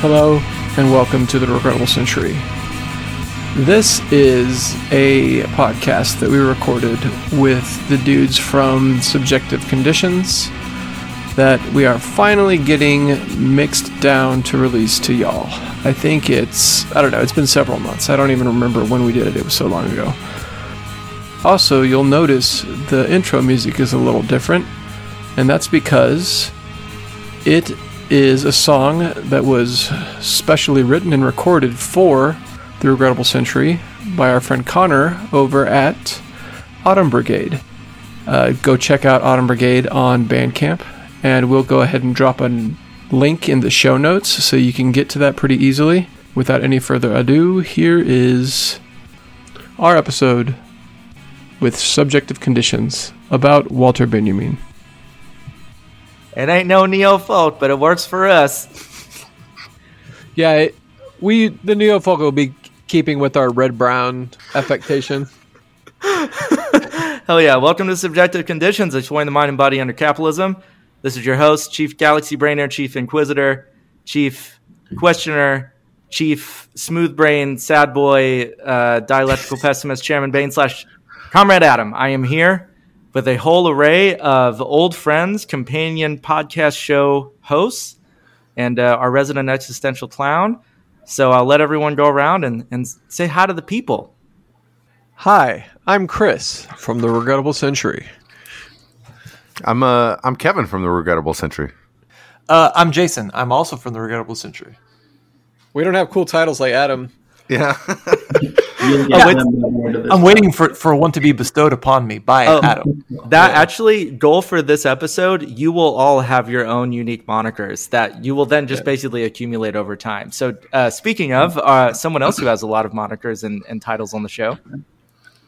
Hello, and welcome to the Regrettable Century. This is a podcast that we recorded with the dudes from Subjective Conditions that we are finally getting mixed down to release to y'all. I think it's, I don't know, it's been several months. I don't even remember when we did it, it was so long ago. Also, you'll notice the intro music is a little different, and that's because it is a song that was specially written and recorded for The Regrettable Century by our friend Connor over at Autumn Brigade. Uh, go check out Autumn Brigade on Bandcamp, and we'll go ahead and drop a link in the show notes so you can get to that pretty easily. Without any further ado, here is our episode with subjective conditions about Walter Benjamin. It ain't no neo folk, but it works for us. Yeah, it, we the neo folk will be keeping with our red brown affectation. Hell yeah! Welcome to Subjective Conditions, exploring the mind and body under capitalism. This is your host, Chief Galaxy Brainer, Chief Inquisitor, Chief Questioner, Chief Smooth Brain, Sad Boy, uh, Dialectical Pessimist, Chairman Bane slash Comrade Adam. I am here with a whole array of old friends, companion podcast show hosts, and uh, our resident existential clown. So I'll let everyone go around and, and say hi to the people. Hi, I'm Chris from the Regrettable Century. I'm uh I'm Kevin from the Regrettable Century. Uh, I'm Jason. I'm also from the Regrettable Century. We don't have cool titles like Adam. Yeah. I'm, wait- I'm waiting for, for one to be bestowed upon me by Oh. Adam. That actually goal for this episode, you will all have your own unique monikers that you will then just basically accumulate over time. So, uh, speaking of, uh, someone else who has a lot of monikers and, and titles on the show.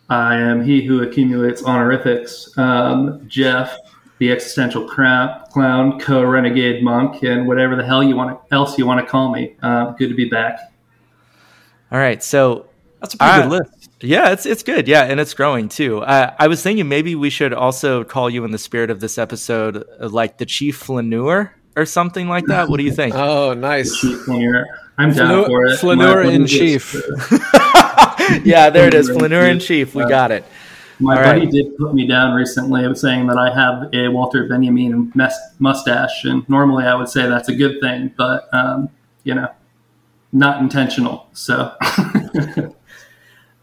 I am he who accumulates honorifics. Um, Jeff, the existential cra- clown, co-renegade monk, and whatever the hell you want else you want to call me. Uh, good to be back. All right, so That's a pretty Uh, good list. yeah, it's it's good. Yeah, and it's growing too. Uh, I was thinking maybe we should also call you in the spirit of this episode, uh, like the Chief Flaneur or something like that. What do you think? Oh, nice. Chief Flaneur. I'm down Flaneur- for it. Flaneur in chief. yeah, there it is, Flaneur in Chief. We got it. My All buddy right. did put me down recently of saying that I have a Walter Benjamin mes- mustache, and normally I would say that's a good thing, but um, you know, not intentional. So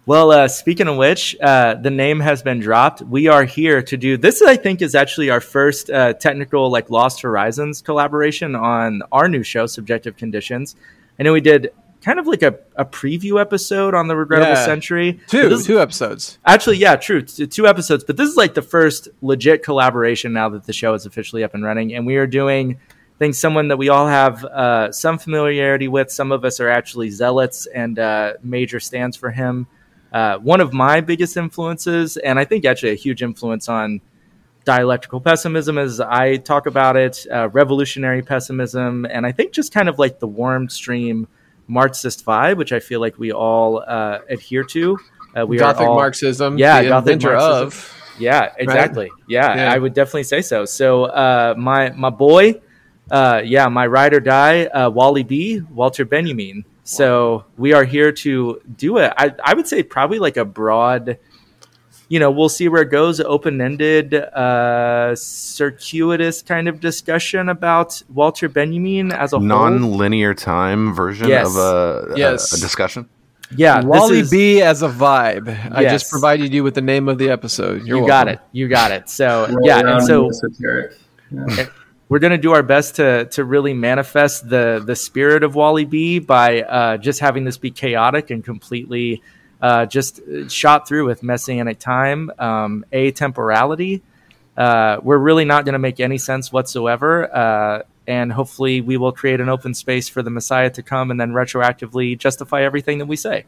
Well, uh, speaking of which, uh, the name has been dropped. We are here to do this. I think is actually our first uh, technical like Lost Horizons collaboration on our new show, Subjective Conditions. I know we did kind of like a, a preview episode on the Regrettable Yeah. Century. Two, two episodes. Actually, yeah, true. T- two episodes, but this is like the first legit collaboration now that the show is officially up and running, and we are doing. I think someone that we all have uh, some familiarity with. Some of us are actually zealots and uh, major stands for him. Uh, one of my biggest influences, and I think actually a huge influence on dialectical pessimism, as I talk about it, uh, revolutionary pessimism, and I think just kind of like the warm stream Marxist vibe, which I feel like we all uh, adhere to. Uh, we Gothic are all, Marxism. Yeah, the Gothic inventor Marxism. of. yeah, exactly. Yeah, Yeah. I would definitely say so. So uh, my my boy, uh, yeah, my ride or die, uh, Wally B, Walter Benjamin. So we are here to do it. I, I would say probably like a broad, you know, we'll see where it goes, open ended, uh, circuitous kind of discussion about Walter Benjamin as a. Non-linear time version Yes. of a, a- Yes. a discussion. Yeah, Wally is- B as a vibe. I just provided you with the name of the episode. You're you got it. You got it. So roll yeah, and so. Yeah. we're going to do our best to to really manifest the the spirit of Wally B by uh, just having this be chaotic and completely uh, just shot through with messianic time, um, temporality. Uh, we're really not going to make any sense whatsoever, uh, and hopefully, we will create an open space for the Messiah to come and then retroactively justify everything that we say.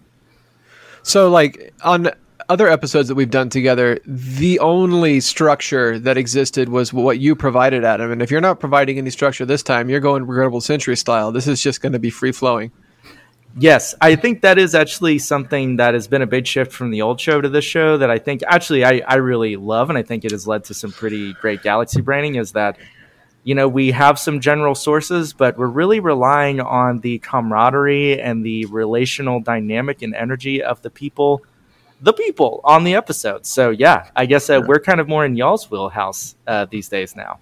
So, like on other episodes that we've done together, the only structure that existed was what you provided, Adam. And if you're not providing any structure this time, you're going regrettable century style. This is just going to be free flowing. Yes, I think that is actually something that has been a big shift from the old show to this show that I think actually I, I really love and I think it has led to some pretty great galaxy braining is that you know, we have some general sources, but we're really relying on the camaraderie and the relational dynamic and energy of the people, the people on the episode. So, yeah, I guess uh, we're kind of more in y'all's wheelhouse uh, these days now.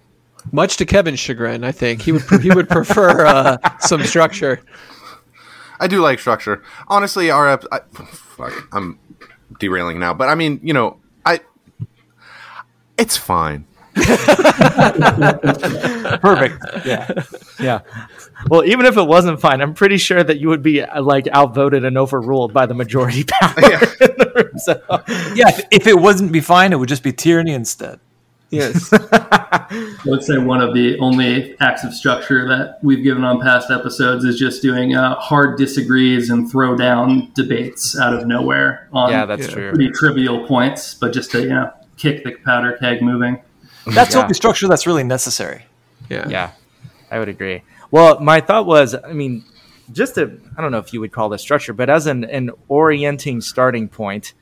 Much to Kevin's chagrin, I think he would he would prefer uh, some structure. I do like structure. Honestly, our ep- I, fuck, I'm derailing now, but I mean, you know, I it's fine. Perfect. Yeah. Yeah. Well, even if it wasn't fine, I'm pretty sure that you would be uh, like outvoted and overruled by the majority power. Yeah. so, Yeah, if, if it wasn't be fine, it would just be tyranny instead. Yes. I would say one of the only acts of structure that we've given on past episodes is just doing uh, hard disagrees and throw down debates out of nowhere on yeah, that's Yeah. true. pretty trivial points, but just to you know kick the powder keg moving. That's Yeah. the only structure that's really necessary. Yeah. Yeah, I would agree. Well, my thought was, I mean, just a I don't know if you would call this structure, but as an, an orienting starting point.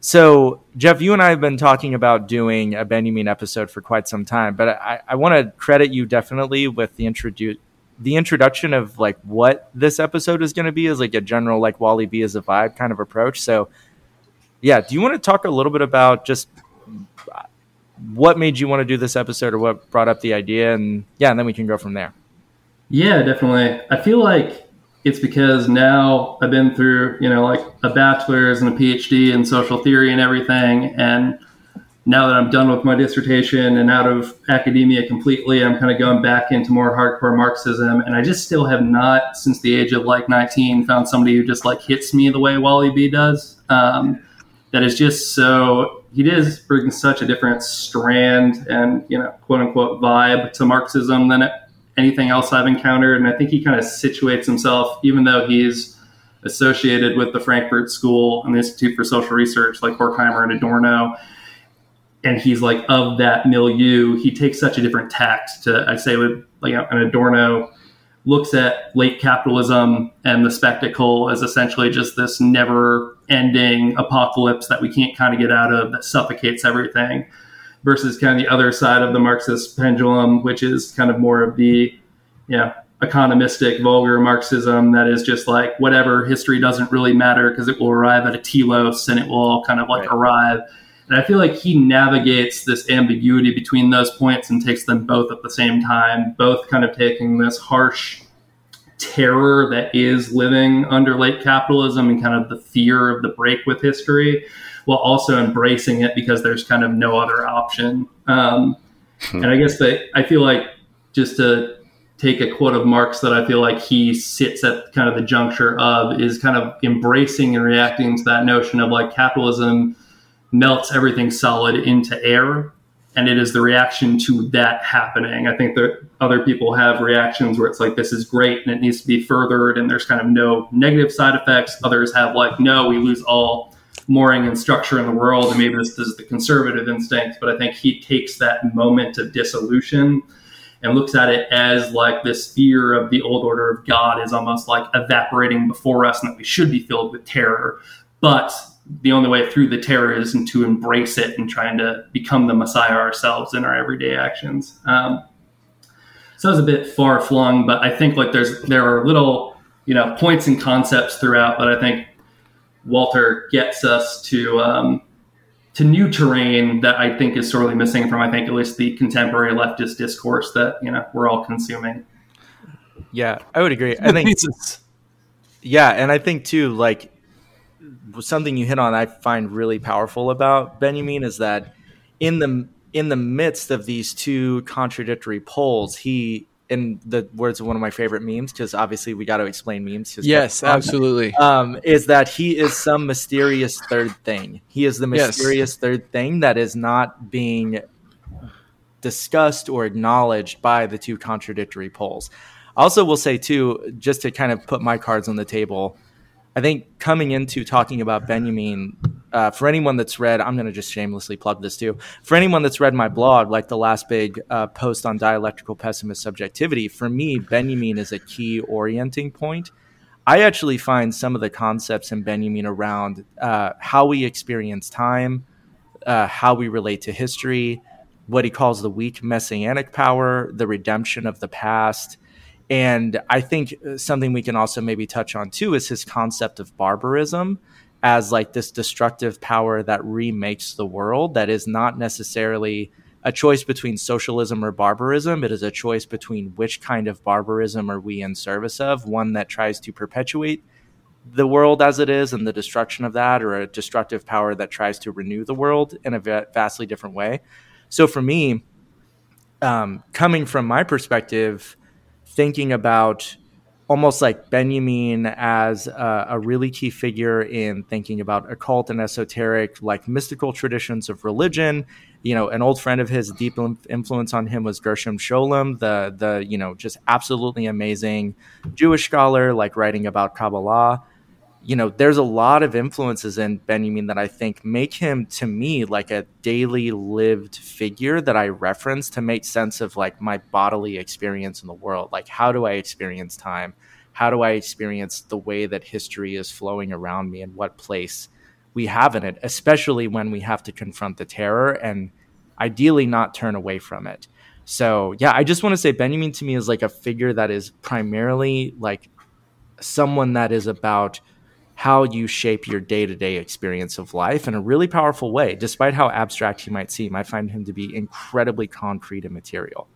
So, Jeff, you and I have been talking about doing a Benjamin episode for quite some time, but I, I want to credit you definitely with the introduce the introduction of like what this episode is going to be is like a general like Wally B as a vibe kind of approach. So, yeah, do you want to talk a little bit about just what made you want to do this episode or what brought up the idea and yeah and then we can go from there Yeah, definitely. I feel like it's because now I've been through, you know, like a bachelor's and a PhD in social theory and everything. And now that I'm done with my dissertation and out of academia completely, I'm kind of going back into more hardcore Marxism. And I just still have not, since the age of like 19, found somebody who just like hits me the way Wally B does. Um, that is just so, he does bring such a different strand and, you know, quote unquote vibe to Marxism than anything else I've encountered. And I think he kind of situates himself, even though he's associated with the Frankfurt School and the Institute for Social Research, like Horkheimer and Adorno. And he's like of that milieu. He takes such a different tact to, I say, with like an Adorno looks at late capitalism and the spectacle as essentially just this never ending apocalypse that we can't kind of get out of that suffocates everything versus kind of the other side of the Marxist pendulum, which is kind of more of the, you know, economistic, vulgar Marxism that is just like whatever, history doesn't really matter because it will arrive at a telos and it will all kind of like Right. arrive. And I feel like he navigates this ambiguity between those points and takes them both at the same time, both kind of taking this harsh terror that is living under late capitalism and kind of the fear of the break with history while also embracing it because there's kind of no other option. Um, and I guess that I feel like just to take a quote of Marx that I feel like he sits at kind of the juncture of is kind of embracing and reacting to that notion of like capitalism melts everything solid into air. And it is the reaction to that happening. I think that other people have reactions where it's like, this is great and it needs to be furthered, and there's kind of no negative side effects. Others have, like, no, we lose all mooring and structure in the world, and maybe this is the conservative instinct. But I think he takes that moment of dissolution and looks at it as like this fear of the old order of God is almost like evaporating before us, and that we should be filled with terror. But the only way through the terror is to embrace it and trying to become the Messiah ourselves in our everyday actions. Um, so it was a bit far flung, but I think like there's there are little you know points and concepts throughout but I think Walter gets us to um, to new terrain that I think is sorely missing from I think at least the contemporary leftist discourse that you know we're all consuming. yeah i would agree i think yeah and i think too like something you hit on i find really powerful about benjamin is that in the in the midst of these two contradictory poles he in the words of one of my favorite memes because obviously we got to explain memes. Yes, absolutely. um, is that he is some mysterious third thing. He is the Yes. mysterious third thing that is not being discussed or acknowledged by the two contradictory poles. I also will say too, just to kind of put my cards on the table, I think coming into talking about Benjamin, uh, for anyone that's read, I'm going to just shamelessly plug this too. For anyone that's read my blog, like the last big uh, post on dialectical pessimist subjectivity, for me, Benjamin is a key orienting point. I actually find some of the concepts in Benjamin around uh, how we experience time, uh, how we relate to history, what he calls the weak messianic power, the redemption of the past. And I think something we can also maybe touch on too is his concept of barbarism as like this destructive power that remakes the world that is not necessarily a choice between socialism or barbarism. It is a choice between which kind of barbarism are we in service of, one that tries to perpetuate the world as it is and the destruction of that, or a destructive power that tries to renew the world in a vastly different way. So for me, um, coming from my perspective, thinking about almost like Benjamin as a, a, really key figure in thinking about occult and esoteric, like mystical traditions of religion. You know, an old friend of his, deep influence on him was Gershom Scholem, the the you know just absolutely amazing Jewish scholar, like writing about Kabbalah you know, there's a lot of influences in Benjamin that I think make him to me like a daily lived figure that I reference to make sense of like my bodily experience in the world. Like, how do I experience time? How do I experience the way that history is flowing around me and what place we have in it, especially when we have to confront the terror and ideally not turn away from it. So, yeah, I just want to say Benjamin to me is like a figure that is primarily like someone that is about how you shape your day to day experience of life in a really powerful way. Despite how abstract he might seem, I find him to be incredibly concrete and material.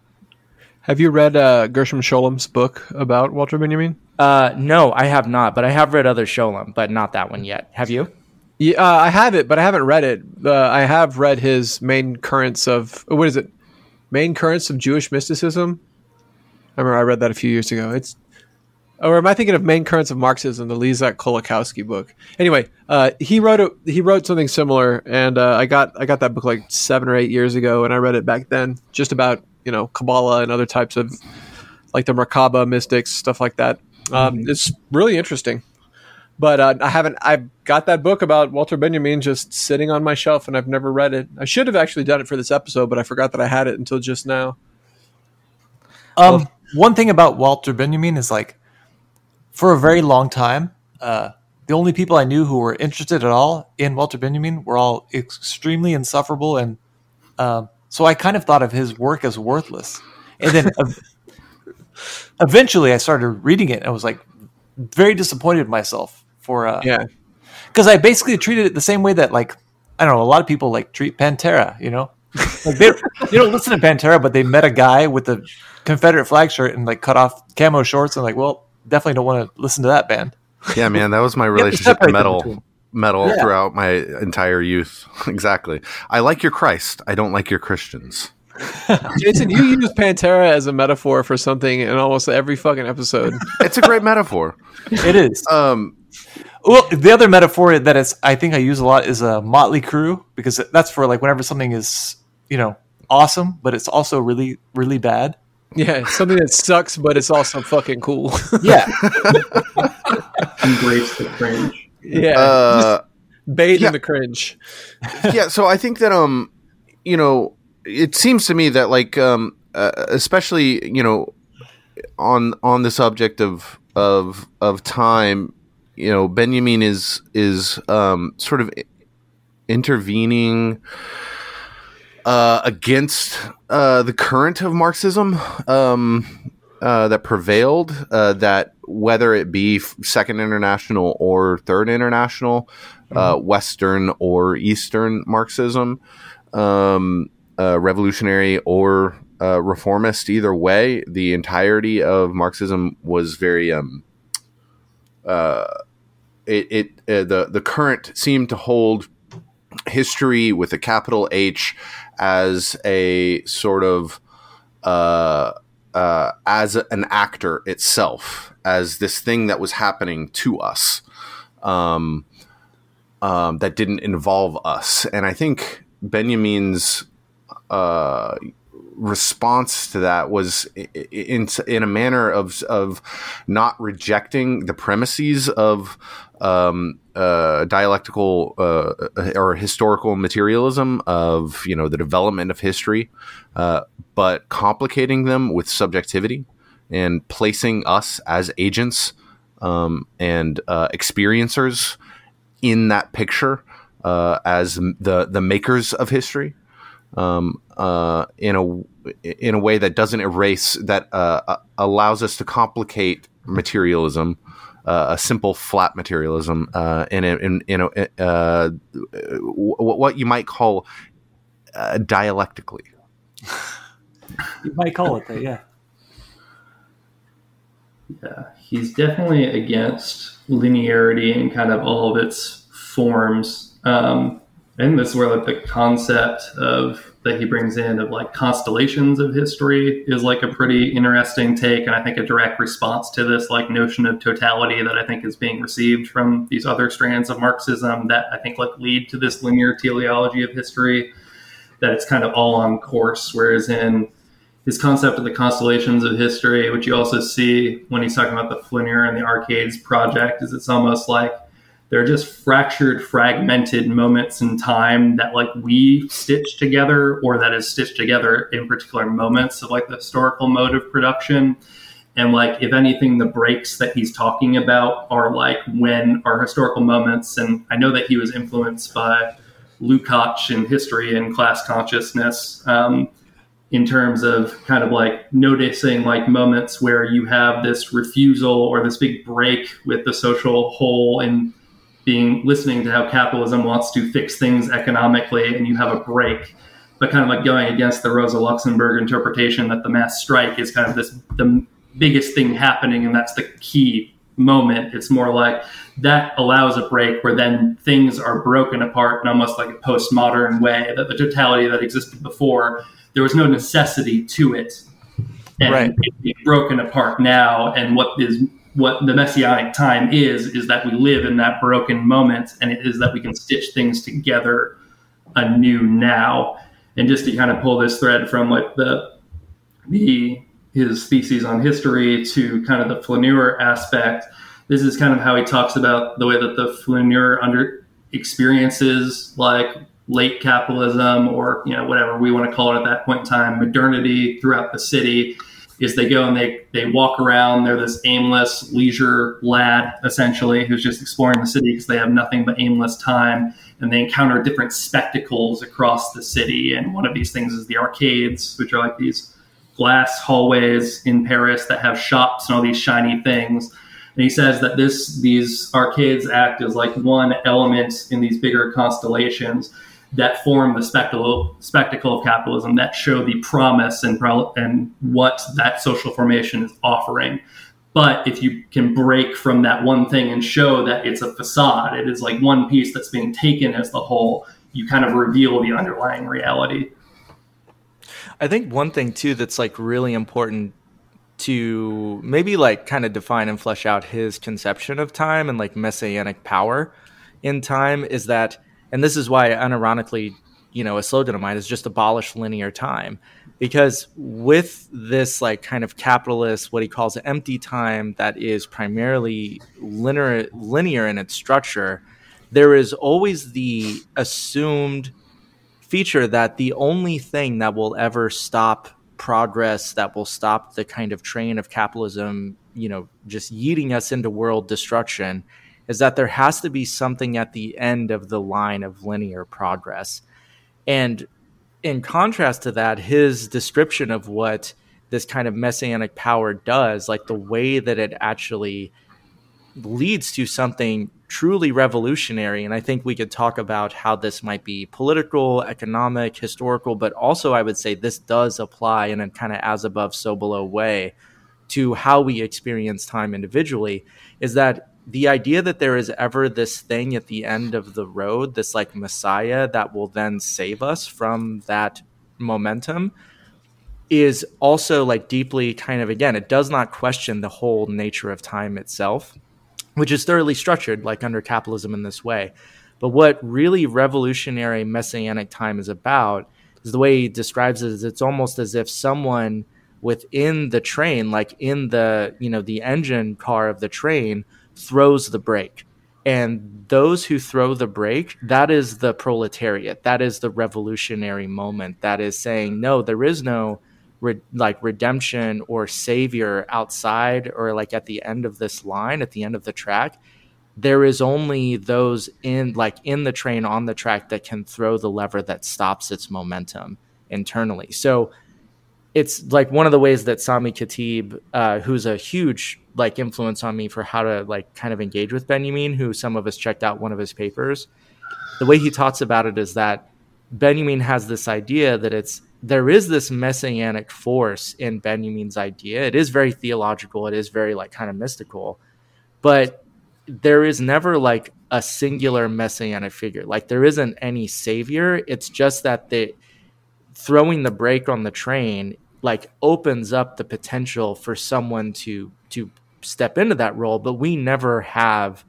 Have you read uh, Gershom Scholem's book about Walter Benjamin? Uh, no, I have not, but I have read other Scholem, but not that one yet. Have you? Yeah, uh, I have it, but I haven't read it. Uh, I have read his main currents of what is it? Main currents of Jewish mysticism. I remember I read that a few years ago. It's or am I thinking of Main Currents of Marxism, the Leszek Kolakowski book? Anyway, uh, he wrote a, he wrote something similar, and uh, I got I got that book like seven or eight years ago, and I read it back then, just about you know Kabbalah and other types of like the Merkaba mystics, stuff like that. Um, mm-hmm. It's really interesting, but uh, I haven't. I've got that book about Walter Benjamin just sitting on my shelf, and I've never read it. I should have actually done it for this episode, but I forgot that I had it until just now. Um, well, one thing about Walter Benjamin is like for a very long time, uh, the only people I knew who were interested at all in Walter Benjamin were all extremely insufferable, and uh, so I kind of thought of his work as worthless. And then eventually, I started reading it, and I was like very disappointed in myself for uh, yeah, because I basically treated it the same way that like I don't know a lot of people like treat Pantera, you know. Like they, they don't listen to Pantera, but they met a guy with a Confederate flag shirt and like cut off camo shorts and like, well, definitely don't want to listen to that band. Yeah, man, that was my relationship to metal. Metal yeah. throughout my entire youth. exactly. I like your Christ. I don't like your Christians. Jason, you use Pantera as a metaphor for something in almost every fucking episode. It's a great metaphor. It is. Um, well, the other metaphor that is I think I use a lot is a Mötley Crüe because that's for like whenever something is you know awesome, but it's also really really bad. Yeah, something that sucks, but it's also fucking cool. yeah. Embrace the cringe. Yeah. Uh, bait yeah. in the cringe. yeah, so I think that um, you know, it seems to me that like um, uh, especially you know, on on the subject of of of time, you know, Benjamin is is um sort of intervening uh, against uh, the current of Marxism um, uh, that prevailed. Uh, that whether it be Second International or Third International, uh, mm-hmm. Western or Eastern Marxism, um, uh, revolutionary or reformist, either way, the entirety of Marxism was very. Um, it, it the the current seemed to hold history with a capital H as a sort of uh, uh, as an actor itself, as this thing that was happening to us um, um, that didn't involve us. And I think Benjamin's uh, response to that was in, in a manner of, of not rejecting the premises of um, uh, dialectical uh, or historical materialism of you know the development of history, uh, but complicating them with subjectivity and placing us as agents um, and uh, experiencers in that picture uh, as the the makers of history. Um, uh, in a in a way that doesn't erase that uh, uh allows us to complicate materialism. Uh, a simple flat materialism uh, in a, in, in a, uh, what you might call dialectically. you might call it that, yeah. Yeah, he's definitely against linearity and kind of all of its forms. Um, and this is where like the concept of that he brings in of like constellations of history is like a pretty interesting take and i think a direct response to this like notion of totality that i think is being received from these other strands of marxism that i think like lead to this linear teleology of history that it's kind of all on course. Whereas in his concept of the constellations of history, which you also see when he's talking about the Flaneur and the Arcades project, is it's almost like they're just fractured, fragmented moments in time that like we stitch together or that is stitched together in particular moments of like the historical mode of production. And like, if anything, the breaks that he's talking about are like when our historical moments. And I know that he was influenced by Lukács in history and class consciousness. Um, in terms of kind of like noticing like moments where you have this refusal or this big break with the social whole and being listening to how capitalism wants to fix things economically and you have a break but kind of like going against the rosa luxemburg interpretation that the mass strike is kind of this the biggest thing happening and that's the key moment it's more like that allows a break where then things are broken apart in almost like a postmodern way that the totality that existed before there was no necessity to it. And right. it's broken apart now. And what is what the messianic time is is that we live in that broken moment, and it is that we can stitch things together anew now. And just to kind of pull this thread from like the the his theses on history to kind of the flaneur aspect, this is kind of how he talks about the way that the flaneur under experiences like late capitalism or you know whatever we want to call it at that point in time modernity throughout the city is they go and they they walk around. They're this aimless leisure lad essentially who's just exploring the city because they have nothing but aimless time. And they encounter different spectacles across the city. And one of these things is the arcades which are like these glass hallways in paris that have shops and all these shiny things. And he says that this these arcades act as like one element in these bigger constellations that form the spectacle spectacle of capitalism that show the promise and and what that social formation is offering. But if you can break from that one thing and show that it's a facade, it is like one piece that's being taken as the whole, you kind of reveal the underlying reality. I think one thing too that's like really important to maybe like kind of define and flesh out his conception of time and like messianic power in time is that and this is why unironically you know a slogan of mine is just abolish linear time. Because with this like kind of capitalist what he calls empty time that is primarily linear linear in its structure there is always the assumed feature that the only thing that will ever stop progress that will stop the kind of train of capitalism you know just yeeting us into world destruction is that there has to be something at the end of the line of linear progress. And in contrast to that, his description of what this kind of messianic power does, like the way that it actually leads to something truly revolutionary. And I think we could talk about how this might be political, economic, historical, but also I would say this does apply in a kind of as above, so below way to how we experience time individually. Is that the idea that there is ever this thing at the end of the road, this like messiah that will then save us from that momentum is also like deeply kind of again it does not question the whole nature of time itself which is thoroughly structured like under capitalism in this way. But what really revolutionary messianic time is about is the way he describes it is it's almost as if someone within the train like in the you know the engine car of the train throws the brake. And those who throw the brake, that is the proletariat. That is the revolutionary moment. That is saying, no, there is no re- like redemption or savior outside or like at the end of this line, at the end of the track. There is only those in like in the train on the track that can throw the lever that stops its momentum. internally. So it's like one of the ways that Sami Khatib, uh, who's a huge like influence on me for how to like kind of engage with Benjamin, who some of us checked out one of his papers. The way he talks about it is that Benjamin has this idea that it's there is this messianic force in Benjamin's idea. It is very theological. It is very like kind of mystical, but there is never like a singular messianic figure. Like there isn't any savior. It's just that the throwing the brake on the train like opens up the potential for someone to to step into that role but we never have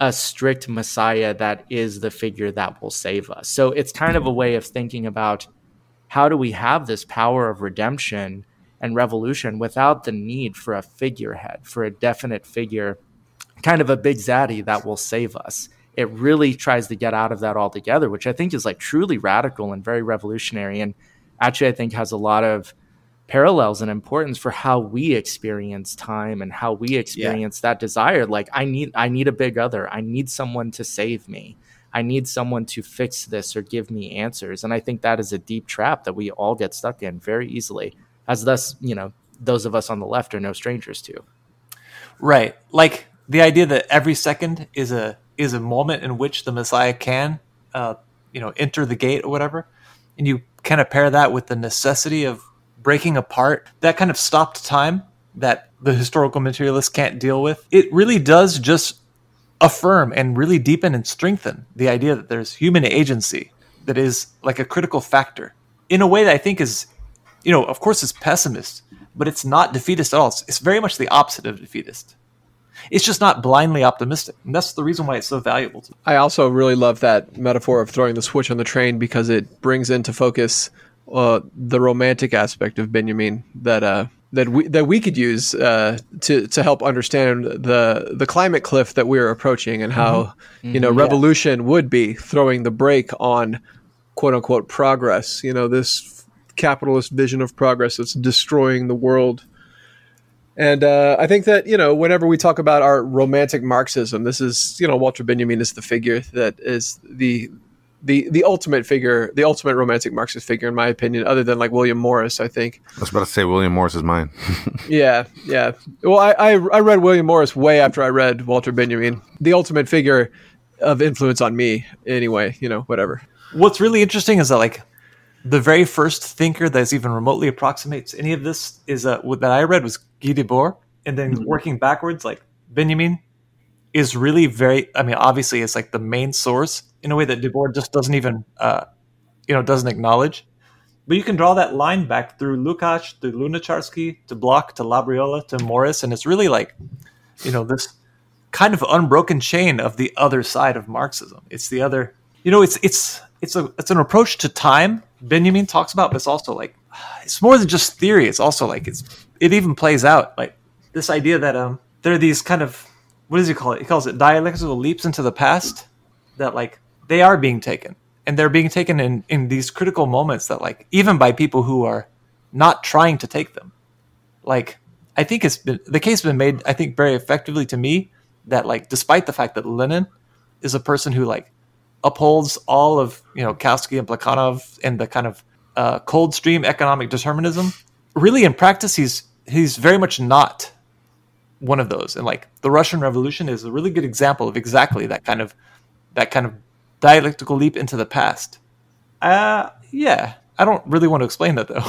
a strict messiah that is the figure that will save us. So it's kind of a way of thinking about how do we have this power of redemption and revolution without the need for a figurehead for a definite figure kind of a big zaddy that will save us. It really tries to get out of that altogether which i think is like truly radical and very revolutionary and actually i think has a lot of parallels and importance for how we experience time and how we experience yeah. that desire. Like i need i need a big other. I need someone to save me. I need someone to fix this or give me answers. And i think that is a deep trap that we all get stuck in very easily as thus you know those of us on the left are no strangers to. Right. Like the idea that every second is a is a moment in which the messiah can uh, you know enter the gate or whatever and you kind of pair that with the necessity of breaking apart that kind of stopped time that the historical materialists can't deal with, it really does just affirm and really deepen and strengthen the idea that there's human agency that is like a critical factor in a way that I think is, you know, of course, it's pessimist, but it's not defeatist at all. It's, it's very much the opposite of defeatist. It's just not blindly optimistic. And that's the reason why it's so valuable to me. I also really love that metaphor of throwing the switch on the train because it brings into focus uh, the romantic aspect of Benjamin that uh, that we that we could use uh, to to help understand the the climate cliff that we're approaching and how mm-hmm. you know mm-hmm, revolution yeah. would be throwing the brake on quote unquote progress. You know this capitalist vision of progress that's destroying the world. And uh, I think that you know, whenever we talk about our romantic Marxism, this is you know Walter Benjamin is the figure that is the the the ultimate figure, the ultimate romantic Marxist figure, in my opinion, other than like William Morris. I think. I was about to say William Morris is mine. yeah, yeah. Well, I, I I read William Morris way after I read Walter Benjamin. The ultimate figure of influence on me, anyway. You know, whatever. What's really interesting is that like the very first thinker that even remotely approximates any of this is uh, that I read was Guy Debord, and then mm-hmm. working backwards, like Benjamin is really very. I mean, obviously, it's like the main source in a way that Debord just doesn't even, uh, you know, doesn't acknowledge. But you can draw that line back through Lukács, to Lunacharsky, to Bloch, to Labriola, to Morris, and it's really like, you know, this kind of unbroken chain of the other side of Marxism. It's the other, you know, it's it's it's a it's an approach to time. Benjamin talks about, but it's also like it's more than just theory. It's also like it's it even plays out like this idea that um there are these kind of what does he call it? He calls it dialectical leaps into the past that like they are being taken and they're being taken in in these critical moments that like even by people who are not trying to take them like i think it's been the case has been made i think very effectively to me that like despite the fact that lenin is a person who like upholds all of you know Kautsky and Plekhanov and the kind of uh, cold stream economic determinism. Really, in practice, he's he's very much not one of those. And like the Russian Revolution is a really good example of exactly that kind of that kind of dialectical leap into the past. Uh, yeah, I don't really want to explain that though.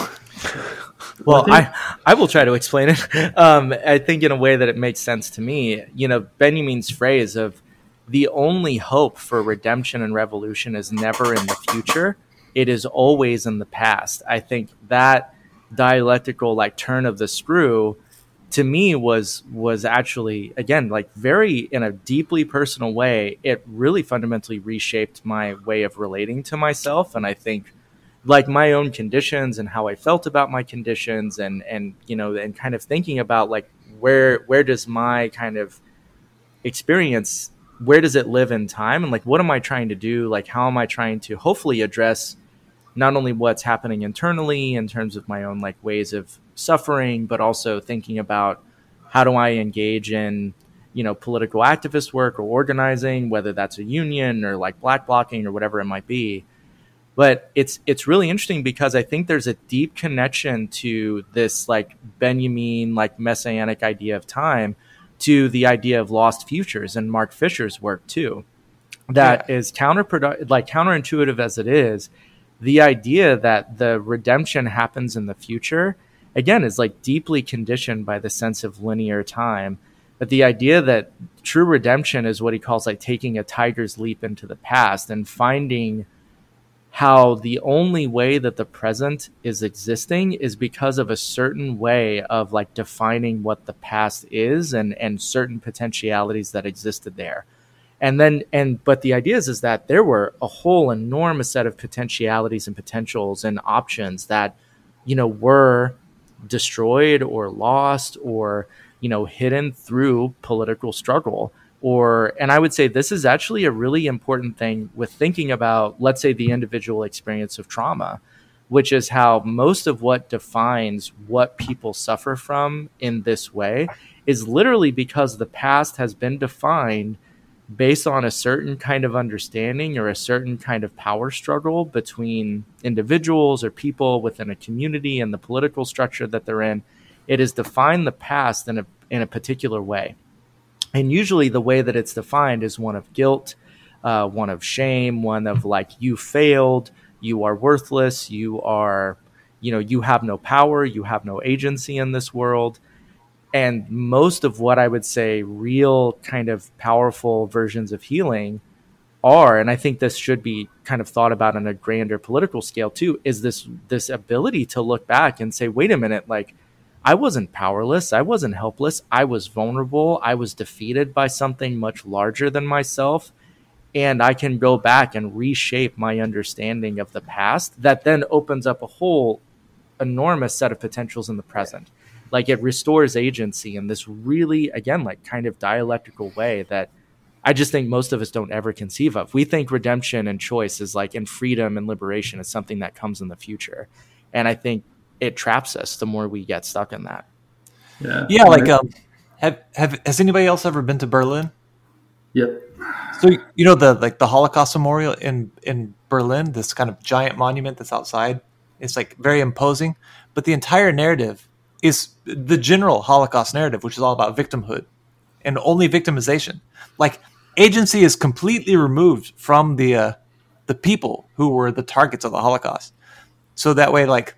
well, I, I will try to explain it. Um, I think in a way that it makes sense to me. You know, Benjamin's phrase of the only hope for redemption and revolution is never in the future; it is always in the past. I think that dialectical like turn of the screw to me was was actually again like very in a deeply personal way it really fundamentally reshaped my way of relating to myself. And i think like my own conditions and how i felt about my conditions and and you know and kind of thinking about like where where does my kind of experience where does it live in time? And like what am i trying to do? Like how am i trying to hopefully address not only what's happening internally in terms of my own like ways of suffering, but also thinking about how do I engage in you know political activist work or organizing, whether that's a union or like black blocking or whatever it might be. But it's it's really interesting because I think there's a deep connection to this like Benjamin like messianic idea of time to the idea of lost futures and Mark Fisher's work too. That yeah. is counterproductive like counterintuitive as it is, the idea that the redemption happens in the future again is like deeply conditioned by the sense of linear time. But the idea that true redemption is what he calls like taking a tiger's leap into the past and finding how the only way that the present is existing is because of a certain way of like defining what the past is and and certain potentialities that existed there and then and but the idea is is that there were a whole enormous set of potentialities and potentials and options that you know were destroyed or lost or you know hidden through political struggle. Or and i would say this is actually a really important thing with thinking about let's say the individual experience of trauma which is how most of what defines what people suffer from in this way is literally because the past has been defined based on a certain kind of understanding or a certain kind of power struggle between individuals or people within a community and the political structure that they're in it has defined the past in a in a particular way and usually the way that it's defined is one of guilt, uh, one of shame, one of like you failed, you are worthless, you are, you know, you have no power, you have no agency in this world. And most of what I would say real kind of powerful versions of healing are, and I think this should be kind of thought about on a grander political scale too, is this this ability to look back and say, wait a minute, like I wasn't powerless. I wasn't helpless. I was vulnerable. I was defeated by something much larger than myself. And I can go back and reshape my understanding of the past that then opens up a whole enormous set of potentials in the present. Like it restores agency in this really, again, like kind of dialectical way that I just think most of us don't ever conceive of. We think redemption and choice is like, and freedom and liberation is something that comes in the future. And I think it traps us the more we get stuck in that. Yeah. Yeah. Like, um, have, have, has anybody else ever been to Berlin? Yep. So, you know, the, like the Holocaust Memorial in, in Berlin, this kind of giant monument that's outside, it's like very imposing, but the entire narrative is the general Holocaust narrative, which is all about victimhood and only victimization. Like agency is completely removed from the, uh, the people who were the targets of the Holocaust. So that way, like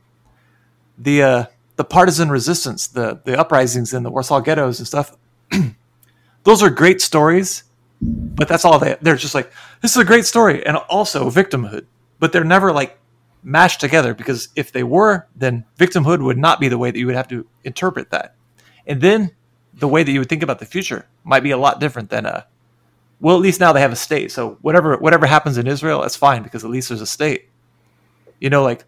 the uh, the partisan resistance, the the uprisings in the Warsaw ghettos and stuff. those are great stories, but that's all they. They're just like this is a great story and also victimhood, but they're never like mashed together because if they were, then victimhood would not be the way that you would have to interpret that, and then the way that you would think about the future might be a lot different than a. Well, at least now they have a state, so whatever whatever happens in Israel, that's fine because at least there's a state. You know, like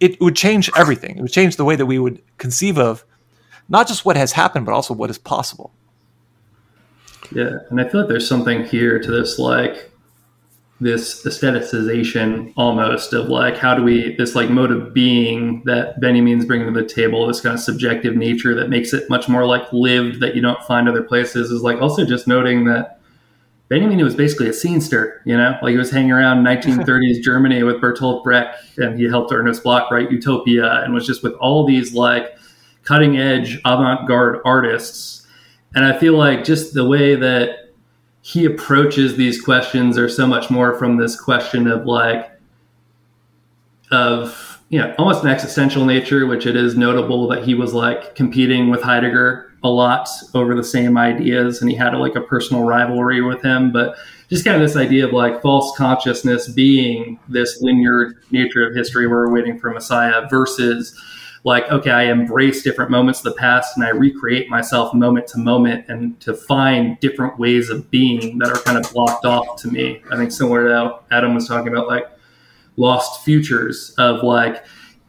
it would change everything. It would change the way that we would conceive of not just what has happened, but also what is possible. Yeah, and I feel like there's something here to this, like this aestheticization almost of like how do we this like mode of being that Benjamin's bringing to the table, this kind of subjective nature that makes it much more like lived that you don't find other places is like also just noting that Benjamin was basically a scenester, you know, like he was hanging around 1930s Germany with Bertolt Brecht, and he helped Ernest Bloch write Utopia, and was just with all these like cutting edge avant garde artists. And I feel like just the way that he approaches these questions are so much more from this question of like, of you know, almost an existential nature, which it is notable that he was like competing with Heidegger a lot over the same ideas and he had like a personal rivalry with him. But just kind of this idea of like false consciousness being this linear nature of history where we're waiting for messiah versus like okay i embrace different moments of the past and i recreate myself moment to moment and to find different ways of being that are kind of blocked off to me i think similar to how adam was talking about like lost futures of like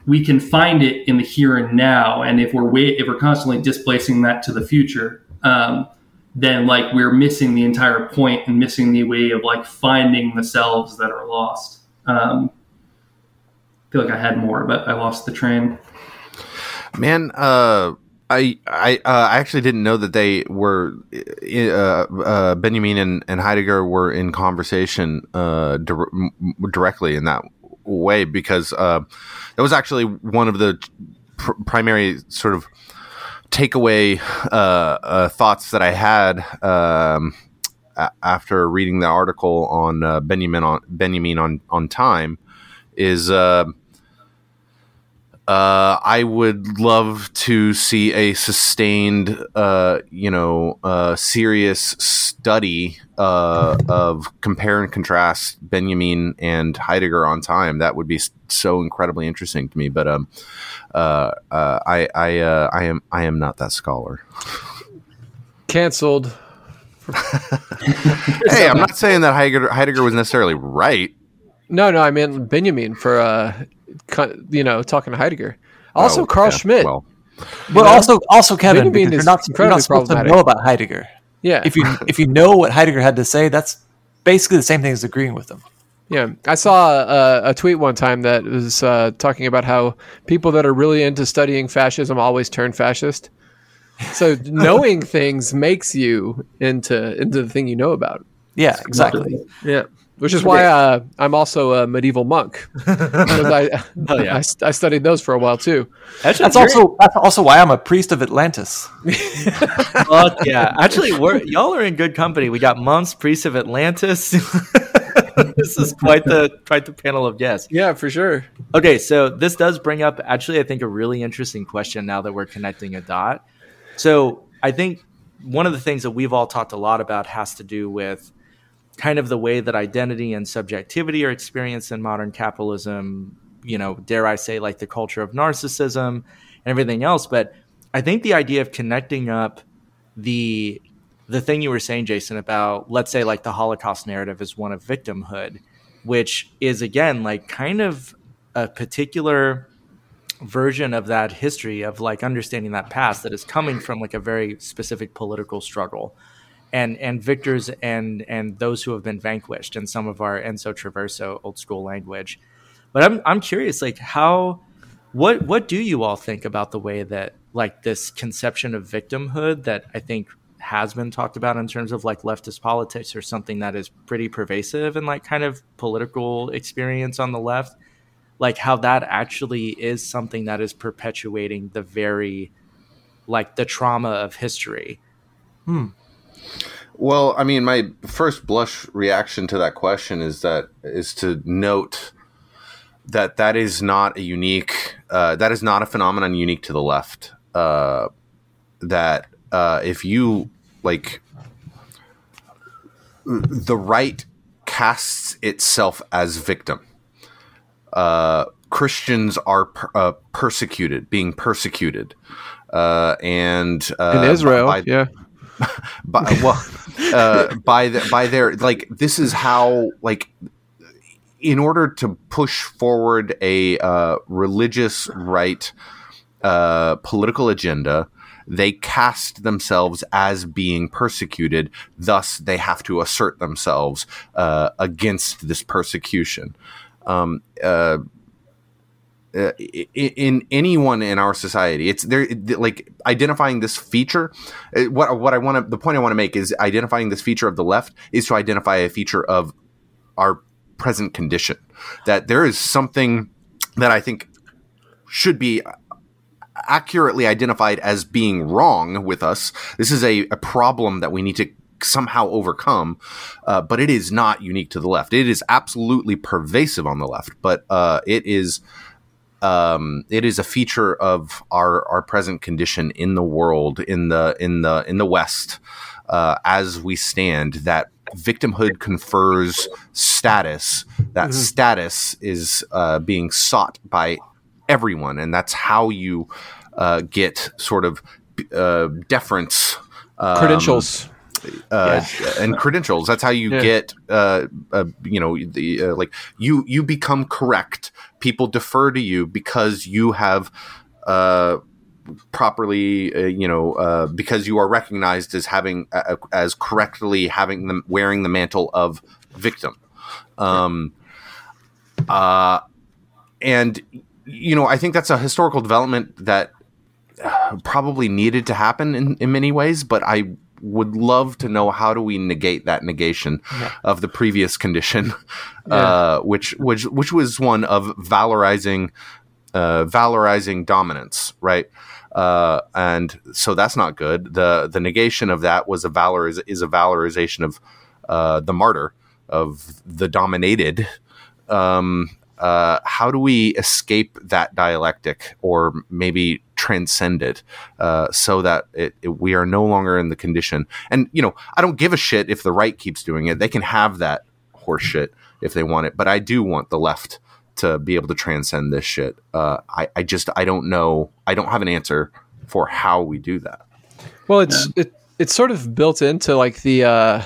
we can find it in the here and now. And if we're wait, if we're constantly displacing that to the future, um, then like we're missing the entire point and missing the way of like finding the selves that are lost. Um, I feel like I had more, but I lost the train. Man, uh, I I uh, I actually didn't know that they were uh, uh, Benjamin and, and Heidegger were in conversation uh, di- directly in that way because uh, that was actually one of the pr- primary sort of takeaway thoughts that I had um, after reading the article on Benjamin on Benjamin on on time is. Uh, I would love to see a sustained, uh, you know, uh, serious study uh, of compare and contrast Benjamin and Heidegger on time. That would be so incredibly interesting to me. But um, uh, uh, I I uh, I am I am not that scholar. Canceled. hey, I'm not saying that Heidegger, Heidegger was necessarily right. No, no, I meant Benjamin for uh, you know, talking to Heidegger. Also, Oh, Carl yeah, Schmitt. Well, But know, also, also Kevin, Benjamin because you're not, you're incredibly not supposed to know about Heidegger. yeah, If you if you know what Heidegger had to say, that's basically the same thing as agreeing with him. Yeah, I saw a, a tweet one time that was uh, talking about how people that are really into studying fascism always turn fascist. So knowing things makes you into into the thing you know about. Yeah, exactly. Yeah, which is why uh, I'm also a medieval monk. I, Oh, yeah. I, I studied those for a while too. Actually, That's also that's also why I'm a priest of Atlantis. Fuck yeah! Actually, we're y'all are in good company. We got monks, priests of Atlantis. this is quite the quite the panel of guests. Yeah, for sure. Okay, so this does bring up actually I think a really interesting question now that we're connecting a dot. So I think one of the things that we've all talked a lot about has to do with kind of the way that identity and subjectivity are experienced in modern capitalism, you know, dare I say like the culture of narcissism and everything else, but I think the idea of connecting up the the thing you were saying Jason about let's say like the Holocaust narrative is one of victimhood, which is again like kind of a particular version of that history of like understanding that past that is coming from like a very specific political struggle and and victors and and those who have been vanquished in some of our Enzo Traverso old school language. But i'm i'm curious like how what what do you all think about the way that like this conception of victimhood that i think has been talked about in terms of like leftist politics or something that is pretty pervasive in like kind of political experience on the left like how that actually is something that is perpetuating the very like the trauma of history hmm. Well, I mean, my first blush reaction to that question is that is to note that that is not a unique, uh, that is not a phenomenon unique to the left. Uh, that uh, if you like, the right casts itself as victim. Uh, Christians are per- uh, persecuted, being persecuted, uh, and uh, In Israel, by- yeah. by well uh, by the, by their like this is how like in order to push forward a uh, religious right uh, political agenda they cast themselves as being persecuted. Thus they have to assert themselves uh, against this persecution. Um, uh, in anyone in our society it's there like identifying this feature uh, what what I want to the point I want to make is identifying this feature of the left is to identify a feature of our present condition. That there is something that I think should be accurately identified as being wrong with us. This is a, a problem that we need to somehow overcome uh, but it is not unique to the left. It is absolutely pervasive on the left but uh, it is um, it is a feature of our our present condition in the world in the in the in the West uh, as we stand that victimhood confers status that status is uh, being sought by everyone and that's how you uh, get sort of uh, deference um, Credentials. Uh, and credentials. That's how you Yeah. get, uh, uh, you know, the uh, like you you become correct. People defer to you because you have uh, properly, uh, you know, uh, because you are recognized as having uh, as correctly having them wearing the mantle of victim. Um, uh, and you know, I think that's a historical development that probably needed to happen in, in many ways, but I would love to know how do we negate that negation of the previous condition, uh, which which which was one of valorizing uh, valorizing dominance, right? Uh, and so that's not good. the The negation of that was a valor is, is a valorization of uh, the martyr of the dominated. Um, uh, how do we escape that dialectic or maybe transcend it uh, so that it, it, we are no longer in the condition? And, you know, I don't give a shit if the right keeps doing it. They can have that horseshit if they want it. But I do want the left to be able to transcend this shit. Uh, I, I just, I don't know. I don't have an answer for how we do that. Well, it's, it, it's sort of built into like the, uh,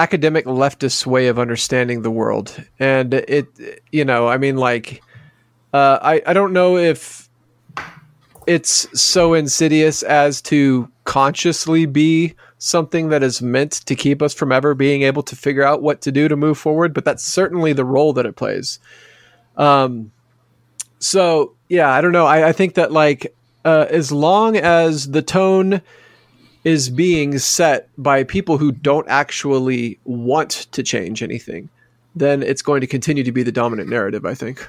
academic leftist way of understanding the world. And it, you know, I mean, like, uh, I, I don't know if it's so insidious as to consciously be something that is meant to keep us from ever being able to figure out what to do to move forward, but that's certainly the role that it plays. Um, so yeah, I don't know. I, I think that like, uh, as long as the tone is being set by people who don't actually want to change anything, then it's going to continue to be the dominant narrative, I think.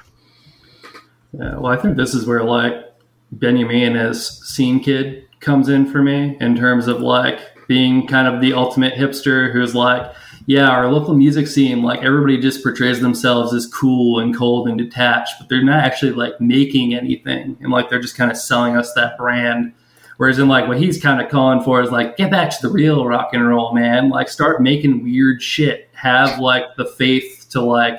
Yeah, well, I think this is where like Benjamin as scene kid comes in for me in terms of like being kind of the ultimate hipster who's like, yeah, our local music scene, like everybody just portrays themselves as cool and cold and detached, but they're not actually like making anything. And like they're just kind of selling us that brand Whereas in like what he's kind of calling for is like, get back to the real rock and roll, man. Like start making weird shit. Have like the faith to like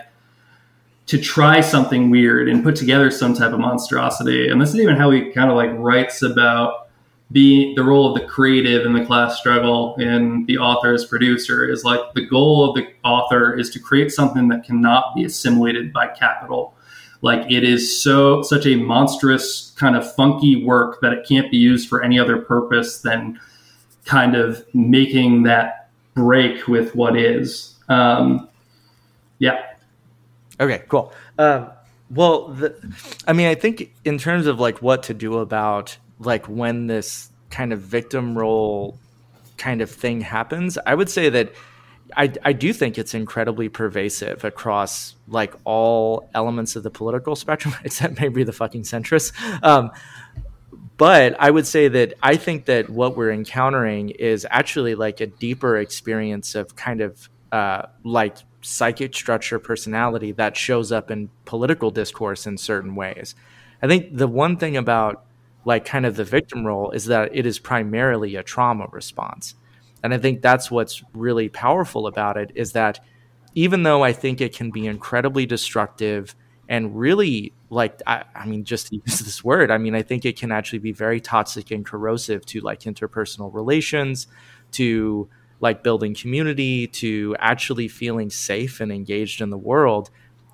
to try something weird and put together some type of monstrosity. And this is even how he kind of like writes about being the role of the creative in the class struggle and the author as producer is like the goal of the author is to create something that cannot be assimilated by capital like it is so such a monstrous kind of funky work that it can't be used for any other purpose than kind of making that break with what is. Um, yeah. Okay, cool. Um, well, the, I mean, I think in terms of like what to do about like when this kind of victim role kind of thing happens, I would say that I, I do think it's incredibly pervasive across like all elements of the political spectrum, except maybe the fucking centrists. Um, but I would say that I think that what we're encountering is actually like a deeper experience of kind of uh, like psychic structure personality that shows up in political discourse in certain ways. I think the one thing about like kind of the victim role is that it is primarily a trauma response and I think that's what's really powerful about it is that even though I think it can be incredibly destructive and really like I, I, mean just use this word i mean i think it can actually be very toxic and corrosive to like interpersonal relations to like building community to actually feeling safe and engaged in the world.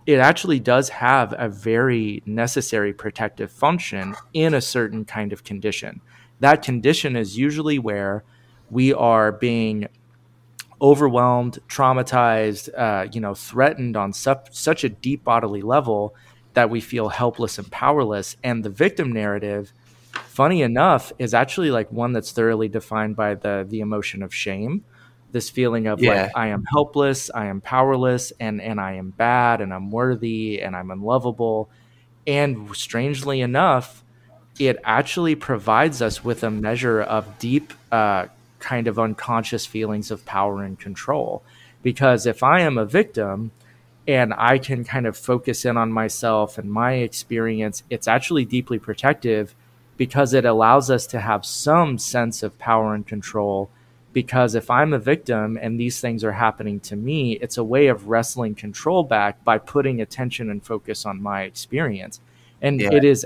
It actually does have a very necessary protective function in a certain kind of condition. That condition is usually where we are being overwhelmed, traumatized, uh, you know, threatened on su- such a deep bodily level that we feel helpless and powerless. And the victim narrative, funny enough, is actually like one that's thoroughly defined by the the emotion of shame. This feeling of yeah. like I am helpless, I am powerless, and and I am bad, and I'm worthy, and I'm unlovable. And strangely enough, it actually provides us with a measure of deep uh, kind of unconscious feelings of power and control. Because if I am a victim and I can kind of focus in on myself and my experience, it's actually deeply protective because it allows us to have some sense of power and control. Because if I'm a victim and these things are happening to me, it's a way of wrestling control back by putting attention and focus on my experience. And yeah. it is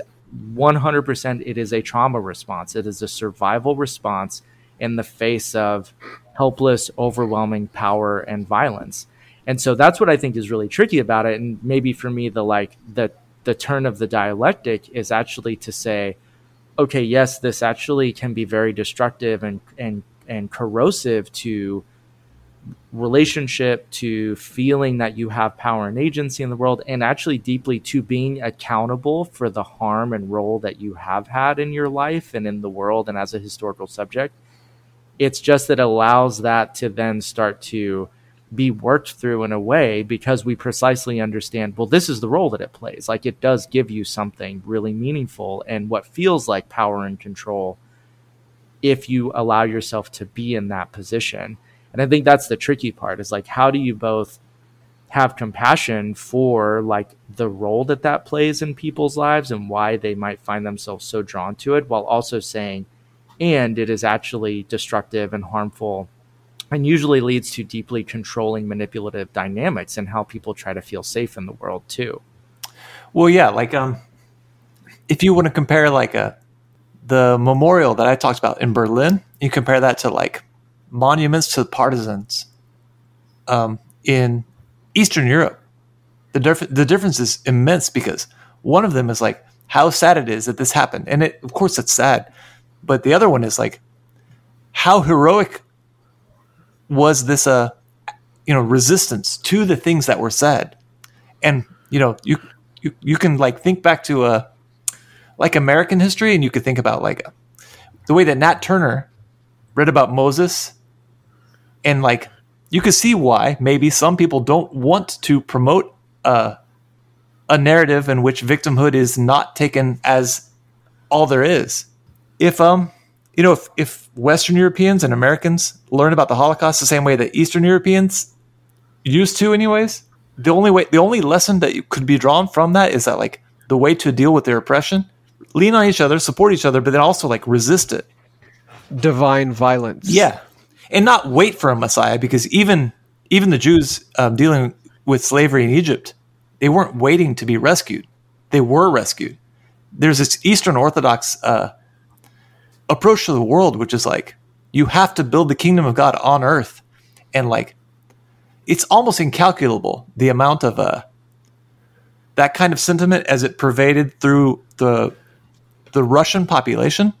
100% it is a trauma response. It is a survival response in the face of helpless, overwhelming power and violence. And so that's what I think is really tricky about it. And maybe for me, the like the the turn of the dialectic is actually to say, okay, yes, this actually can be very destructive and and and corrosive to relationship to feeling that you have power and agency in the world and actually deeply to being accountable for the harm and role that you have had in your life and in the world and as a historical subject It's just that it allows that to then start to be worked through in a way because we precisely understand well this is the role that it plays. Like it does give you something really meaningful and what feels like power and control if you allow yourself to be in that position. And i think that's the tricky part is like how do you both have compassion for like the role that that plays in people's lives and why they might find themselves so drawn to it while also saying and it is actually destructive and harmful and usually leads to deeply controlling manipulative dynamics and how people try to feel safe in the world too. Well, yeah, like um, if you want to compare like a uh, the memorial that I talked about in Berlin, you compare that to like monuments to partisans um, in Eastern Europe. The diff- the difference is immense because one of them is like how sad it is that this happened, and it of course it's sad, but the other one is like how heroic was this a you know resistance to the things that were said? And you know you you, you can like think back to a like american history and you could think about like the way that nat turner read about moses and like you could see why maybe some people don't want to promote a, a narrative in which victimhood is not taken as all there is if um you know, if, if Western Europeans and Americans learn about the Holocaust the same way that Eastern Europeans used to, anyways, the only way, the only lesson that could be drawn from that is that like the way to deal with their oppression, lean on each other, support each other, but then also like resist it. Divine violence. Yeah, and not wait for a Messiah because even even the Jews um, dealing with slavery in Egypt, they weren't waiting to be rescued; they were rescued. There's this Eastern Orthodox. Uh, approach to the world, which is like you have to build the kingdom of God on earth, and like it's almost incalculable the amount of uh that kind of sentiment as it pervaded through the the Russian population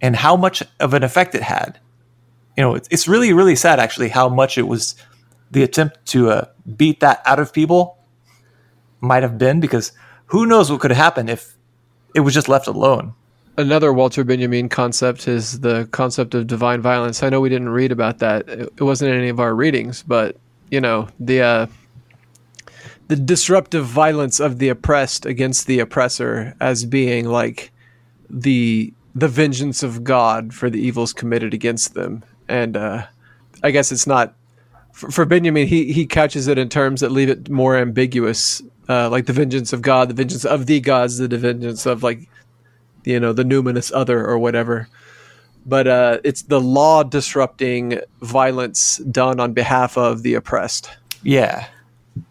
and how much of an effect it had. You know, it's, really really sad actually how much it was the attempt to uh, beat that out of people might have been because who knows what could happen if it was just left alone another Walter Benjamin concept is the concept of divine violence. I know we didn't read about that; it wasn't in any of our readings, but you know the uh, the disruptive violence of the oppressed against the oppressor as being like the the vengeance of God for the evils committed against them, and uh, I guess it's not for, for Benjamin. He he couches it in terms that leave it more ambiguous, uh, like the vengeance of God, the vengeance of the gods, the vengeance of like you know the numinous other or whatever. But uh, it's the law disrupting violence done on behalf of the oppressed. Yeah.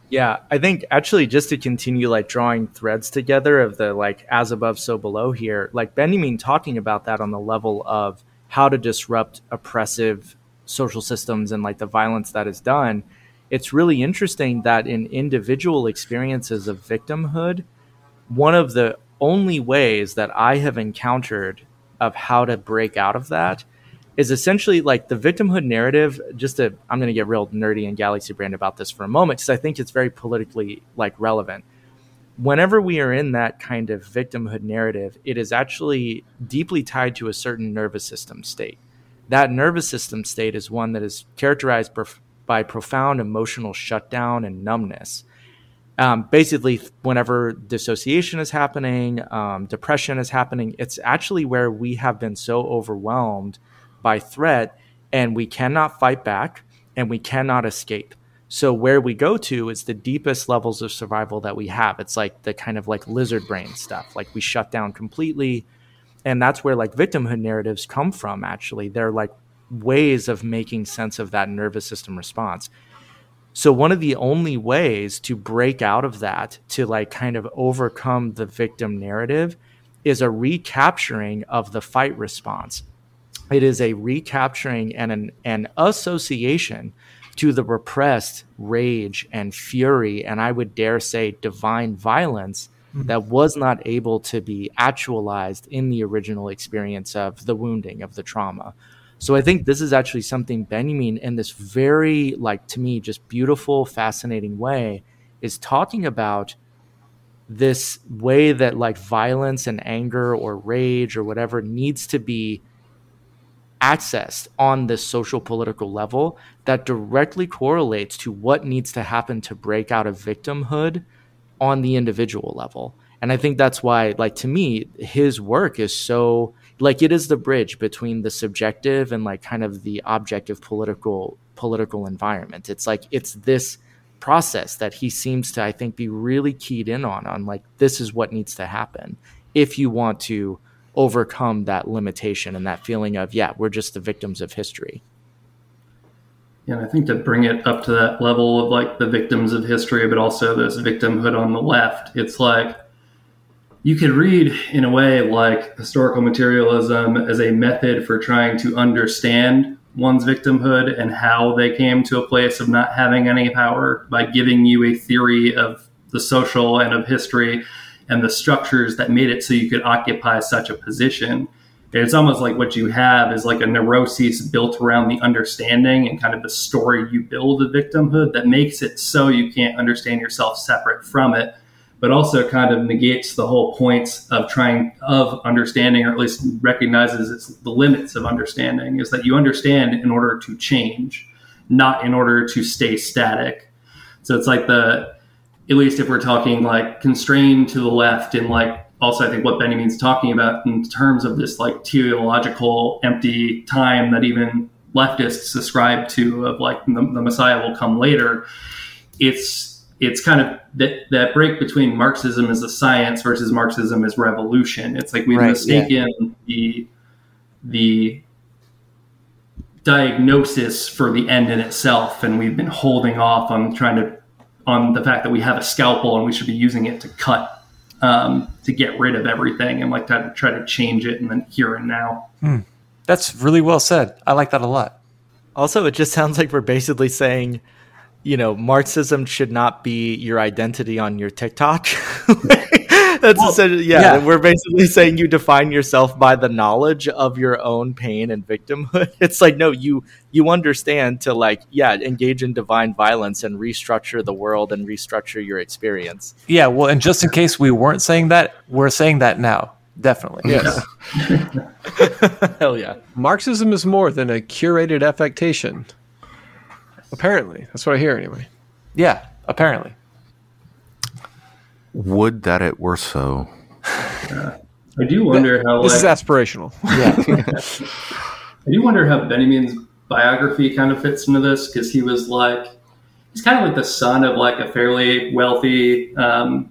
Yeah i think actually just to continue like drawing threads together of the like as above so below here like benjamin talking about that on the level of how to disrupt oppressive social systems and like the violence that is done it's really interesting that in individual experiences of victimhood one of the only ways that I have encountered of how to break out of that is essentially like the victimhood narrative. Just to, I'm going to get real nerdy and galaxy brain about this for a moment because I think it's very politically like relevant. Whenever we are in that kind of victimhood narrative, it is actually deeply tied to a certain nervous system state. That nervous system state is one that is characterized by profound emotional shutdown and numbness um, basically whenever dissociation is happening um, depression is happening it's actually where we have been so overwhelmed by threat and we cannot fight back and we cannot escape. So where we go to is the deepest levels of survival that we have. It's like the kind of like lizard brain stuff. Like we shut down completely and that's where like victimhood narratives come from actually. They're like ways of making sense of that nervous system response so one of the only ways to break out of that, to like kind of overcome the victim narrative, is a recapturing of the fight response. It is a recapturing and an, an association to the repressed rage and fury, and I would dare say divine violence mm-hmm. that was not able to be actualized in the original experience of the wounding, of the trauma. So I think this is actually something Benjamin, in this very, like, to me, just beautiful, fascinating way, is talking about this way that, like, violence and anger or rage or whatever needs to be accessed on this social political level that directly correlates to what needs to happen to break out of victimhood on the individual level. And I think that's why, like, to me, his work is so, like, it is the bridge between the subjective and, like, kind of the objective political political environment. It's like, it's this process that he seems to, I think, be really keyed in on, on, like, this is what needs to happen if you want to overcome that limitation and that feeling of, yeah, we're just the victims of history. Yeah, and I think to bring it up to that level of like the victims of history, but also this victimhood on the left, it's like you could read in a way like historical materialism as a method for trying to understand one's victimhood and how they came to a place of not having any power by giving you a theory of the social and of history and the structures that made it so you could occupy such a position. It's almost like what you have is like a neurosis built around the understanding and kind of the story you build of victimhood that makes it so you can't understand yourself separate from it, but also kind of negates the whole points of trying of understanding, or at least recognizes it's the limits of understanding, is that you understand in order to change, not in order to stay static. So it's like the at least if we're talking like constrained to the left and like also I think what Benjamin's talking about in terms of this like teleological empty time that even leftists ascribe to of like the, the Messiah will come later. It's it's kind of that that break between Marxism as a science versus Marxism as revolution. It's like we've right, mistaken yeah. the the diagnosis for the end in itself, and we've been holding off on trying to on the fact that we have a scalpel and we should be using it to cut um, to get rid of everything and like to try to change it and then here and now. Hmm. That's really well said. I like that a lot. Also, it just sounds like we're basically saying, you know, Marxism should not be your identity on your TikTok. That's well, essentially, yeah, yeah, We're basically saying you define yourself by the knowledge of your own pain and victimhood. It's like, no, you you understand to like, yeah, engage in divine violence and restructure the world and restructure your experience. Yeah, well, and just in case we weren't saying that, we're saying that now. Definitely. Yes. Hell yeah. Marxism is more than a curated affectation. Apparently. That's what I hear anyway. Yeah, apparently. Would that it were so. I do wonder how. This like, is aspirational. Yeah. I do wonder how Benjamin's biography kind of fits into this because he was like, he's kind of like the son of like a fairly wealthy um,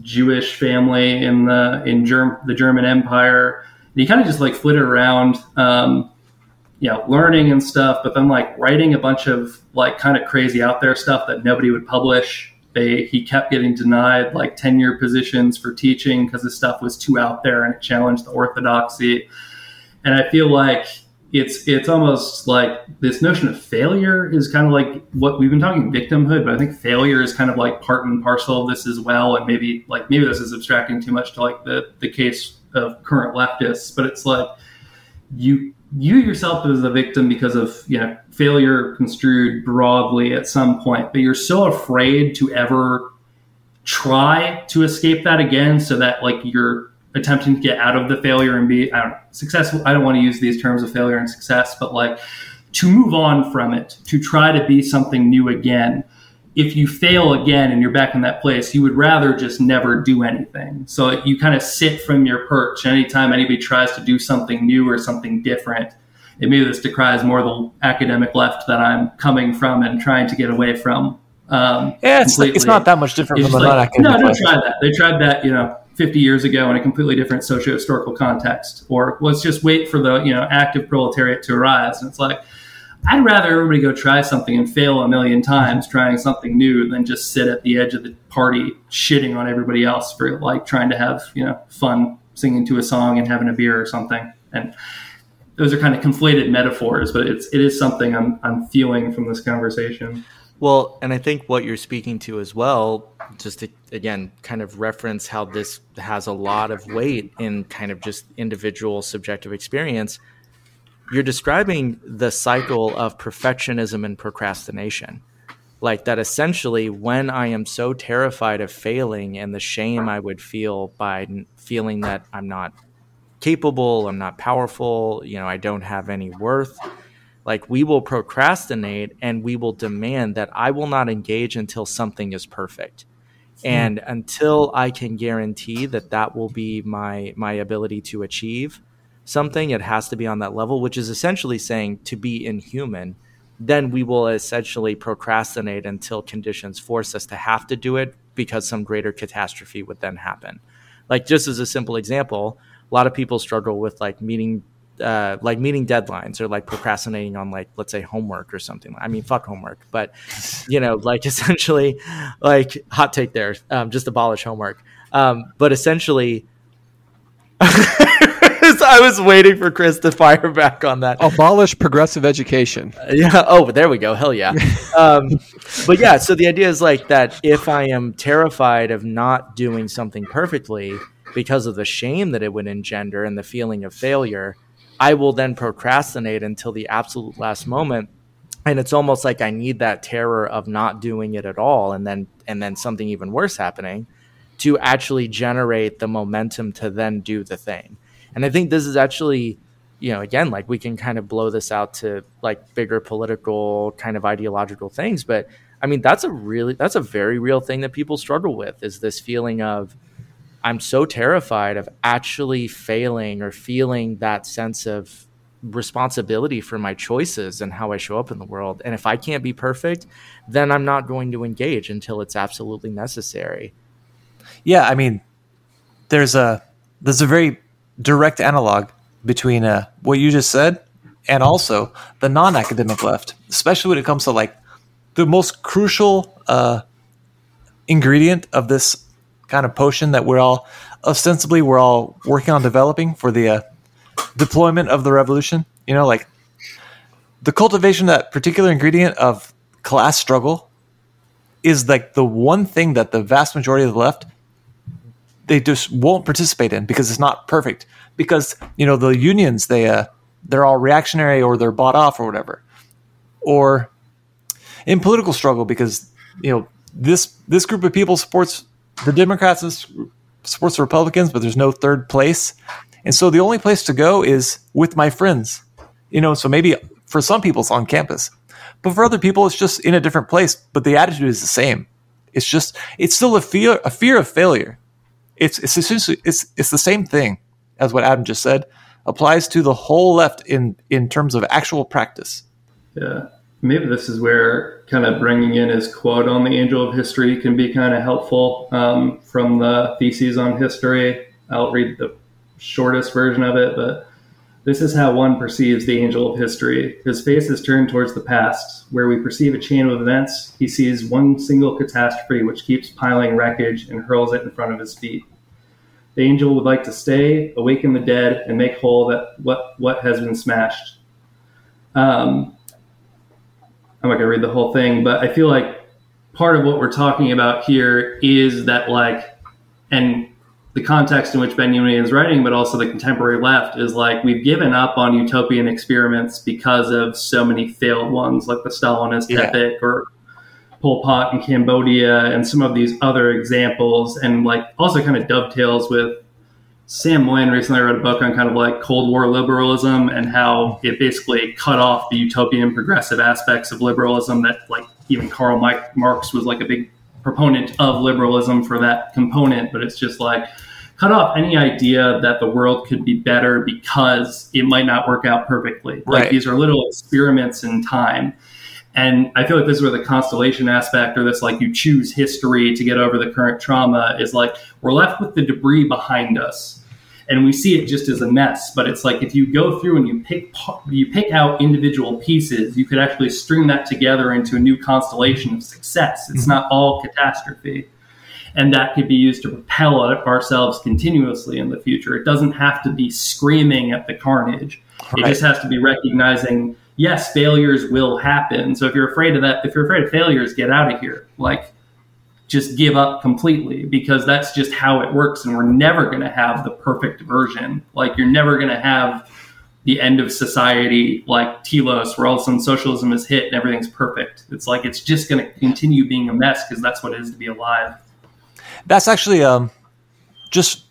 Jewish family in the in Germ- the German Empire. And he kind of just like flitted around, um, you know, learning and stuff, but then like writing a bunch of like kind of crazy out there stuff that nobody would publish. They, he kept getting denied like tenure positions for teaching because his stuff was too out there and it challenged the orthodoxy. And I feel like it's it's almost like this notion of failure is kind of like what we've been talking victimhood, but I think failure is kind of like part and parcel of this as well. And maybe like maybe this is abstracting too much to like the the case of current leftists, but it's like you you yourself as a victim because of you know failure construed broadly at some point, but you're so afraid to ever try to escape that again, so that like you're attempting to get out of the failure and be I don't know, successful. I don't want to use these terms of failure and success, but like to move on from it, to try to be something new again if you fail again and you're back in that place, you would rather just never do anything. So you kind of sit from your perch. Anytime anybody tries to do something new or something different, it maybe this decries more the academic left that I'm coming from and trying to get away from. Um, yeah, it's, it's not that much different it's from the like, non-academic. No, don't try that. They tried that, you know, 50 years ago in a completely different socio-historical context. Or let's just wait for the, you know, active proletariat to arise. And it's like, I'd rather everybody go try something and fail a million times trying something new than just sit at the edge of the party shitting on everybody else for like trying to have, you know, fun singing to a song and having a beer or something. And those are kind of conflated metaphors, but it's it is something I'm I'm feeling from this conversation. Well, and I think what you're speaking to as well, just to again kind of reference how this has a lot of weight in kind of just individual subjective experience you're describing the cycle of perfectionism and procrastination. Like that essentially, when I am so terrified of failing and the shame I would feel by feeling that I'm not capable, I'm not powerful, you know, I don't have any worth. Like we will procrastinate and we will demand that I will not engage until something is perfect. Hmm. And until I can guarantee that that will be my my ability to achieve something, it has to be on that level, which is essentially saying to be inhuman. Then we will essentially procrastinate until conditions force us to have to do it because some greater catastrophe would then happen. Like just as a simple example, a lot of people struggle with like meeting uh, like meeting deadlines or like procrastinating on like let's say homework or something. I mean, fuck homework, but you know, like essentially, like hot take there, um, just abolish homework. Um, but essentially, I was waiting for Chris to fire back on that. Abolish progressive education. Yeah. Oh, there we go. Hell yeah. Um, but yeah, so the idea is like that if I am terrified of not doing something perfectly because of the shame that it would engender and the feeling of failure, I will then procrastinate until the absolute last moment. And it's almost like I need that terror of not doing it at all and then and then something even worse happening to actually generate the momentum to then do the thing. And I think this is actually, you know, again, like we can kind of blow this out to like bigger political kind of ideological things. But I mean, that's a really, that's a very real thing that people struggle with is this feeling of, I'm so terrified of actually failing or feeling that sense of responsibility for my choices and how I show up in the world. And if I can't be perfect, then I'm not going to engage until it's absolutely necessary. Yeah, I mean, there's a there's a very direct analog between uh, what you just said and also the non-academic left, especially when it comes to like the most crucial uh, ingredient of this kind of potion that we're all ostensibly we're all working on developing for the uh, deployment of the revolution. You know, like the cultivation of that particular ingredient of class struggle is like the one thing that the vast majority of the left they just won't participate in because it's not perfect. Because you know the unions they uh, they're all reactionary or they're bought off or whatever, or in political struggle because you know this this group of people supports the Democrats and supports the Republicans, but there's no third place, and so the only place to go is with my friends. You know, so maybe for some people it's on campus, but for other people it's just in a different place. But the attitude is the same. It's just it's still a fear a fear of failure it's it's essentially it's it's the same thing as what Adam just said applies to the whole left in in terms of actual practice. Yeah. Maybe this is where kind of bringing in his quote on the angel of history can be kind of helpful um, from the theses on history. I'll read the shortest version of it, but this is how one perceives the angel of history. His face is turned towards the past. Where we perceive a chain of events, he sees one single catastrophe which keeps piling wreckage and hurls it in front of his feet. The angel would like to stay, awaken the dead, and make whole that what, what has been smashed. Um, I'm not to read the whole thing, but I feel like part of what we're talking about here is that, like, and the context in which Benjamin is writing, but also the contemporary left, is like we've given up on utopian experiments because of so many failed ones, like the Stalinist Yeah. epic or Pol Pot in Cambodia, and some of these other examples, and like also kind of dovetails with Sam Moyn recently wrote a book on kind of like Cold War liberalism and how it basically cut off the utopian progressive aspects of liberalism that like even Karl Mike Marx was like a big proponent of liberalism for that component, but it's just like cut off any idea that the world could be better because it might not work out perfectly. Like Right. these are little experiments in time. And I feel like this is where the constellation aspect, or this like you choose history to get over the current trauma, is like we're left with the debris behind us, and we see it just as a mess. But it's like if you go through and you pick you pick out individual pieces, you could actually string that together into a new constellation of success. It's mm-hmm. not all catastrophe, and that could be used to propel ourselves continuously in the future. It doesn't have to be screaming at the carnage. It just has to be recognizing yes, failures will happen. So if you're afraid of that, if you're afraid of failures, get out of here. Like, just give up completely because that's just how it works. And we're never going to have the perfect version. Like, you're never going to have the end of society like telos where all of a sudden socialism is hit and everything's perfect. It's like it's just going to continue being a mess because that's what it is to be alive. That's actually um, just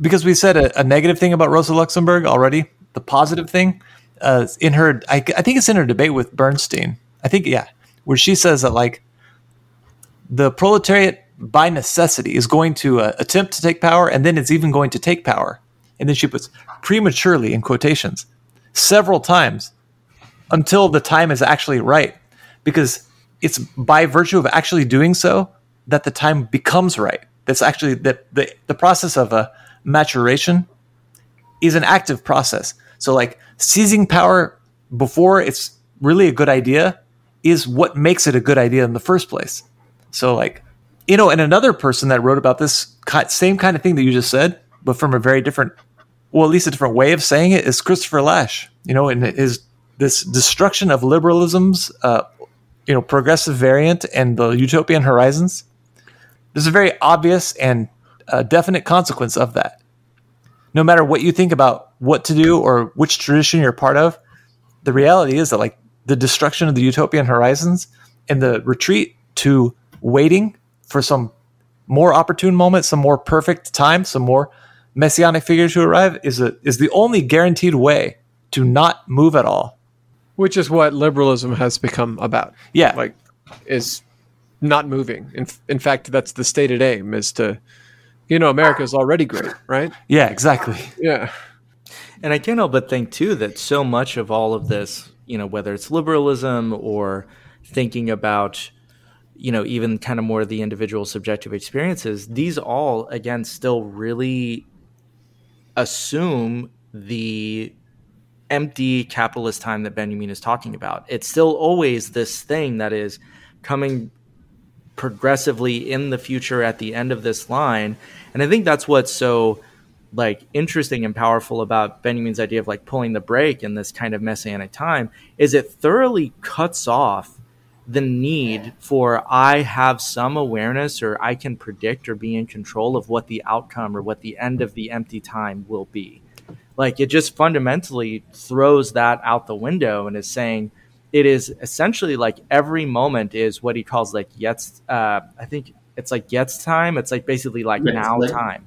because we said a, a negative thing about Rosa Luxemburg already. The positive thing uh, in her, I, I think it's in her debate with Bernstein. I think yeah, where she says that like the proletariat by necessity is going to uh, attempt to take power, and then it's even going to take power. And then she puts prematurely in quotations several times until the time is actually right, because it's by virtue of actually doing so that the time becomes right. That's actually that the the process of a maturation is an active process. So like seizing power before it's really a good idea is what makes it a good idea in the first place. So like you know, and another person that wrote about this same kind of thing that you just said, but from a very different, well, at least a different way of saying it, is Christopher Lasch, You know, and his this destruction of liberalism's, uh, you know, progressive variant and the utopian horizons. There's a very obvious and uh, definite consequence of that. No matter what you think about what to do or which tradition you're part of, the reality is that like the destruction of the utopian horizons and the retreat to waiting for some more opportune moment, some more perfect time, some more messianic figure to arrive is a, is the only guaranteed way to not move at all. Which is what liberalism has become about. Yeah, like is not moving. In in fact, that's the stated aim is to, you know, America is already great, right? Yeah, exactly. Yeah, and I can't help but think too that so much of all of this, you know, whether it's liberalism or thinking about you know, even kind of more the individual subjective experiences, these all, again, still really assume the empty capitalist time that Benjamin is talking about. It's still always this thing that is coming progressively in the future at the end of this line. And I think that's what's so like interesting and powerful about Benjamin's idea of like pulling the brake in this kind of messianic time is it thoroughly cuts off the need for I have some awareness or I can predict or be in control of what the outcome or what the end of the empty time will be. Like it just fundamentally throws that out the window and is saying it is essentially like every moment is what he calls like jetzt. Uh, I think it's like jetzt time. It's like basically like yes, now like- time.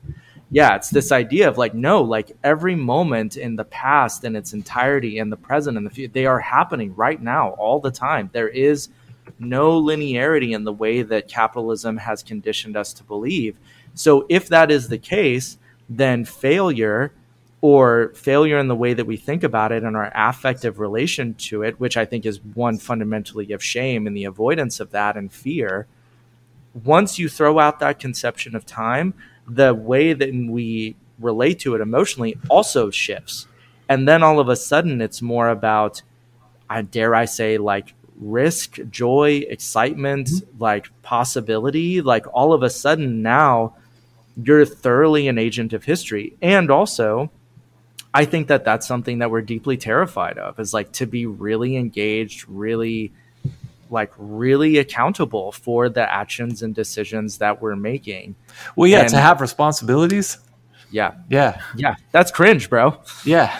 Yeah, it's this idea of like no, like every moment in the past and its entirety and the present and the future, they are happening right now all the time. There is no linearity in the way that capitalism has conditioned us to believe. So, if that is the case, then failure or failure in the way that we think about it and our affective relation to it, which I think is one fundamentally of shame and the avoidance of that and fear, once you throw out that conception of time, the way that we relate to it emotionally also shifts. And then all of a sudden, it's more about, I dare I say, like risk, joy, excitement, mm-hmm. like possibility, like all of a sudden now you're thoroughly an agent of history. And also, I think that that's something that we're deeply terrified of is like to be really engaged, really like really accountable for the actions and decisions that we're making. Well, yeah, and, to have responsibilities. Yeah. Yeah. Yeah. That's cringe, bro. Yeah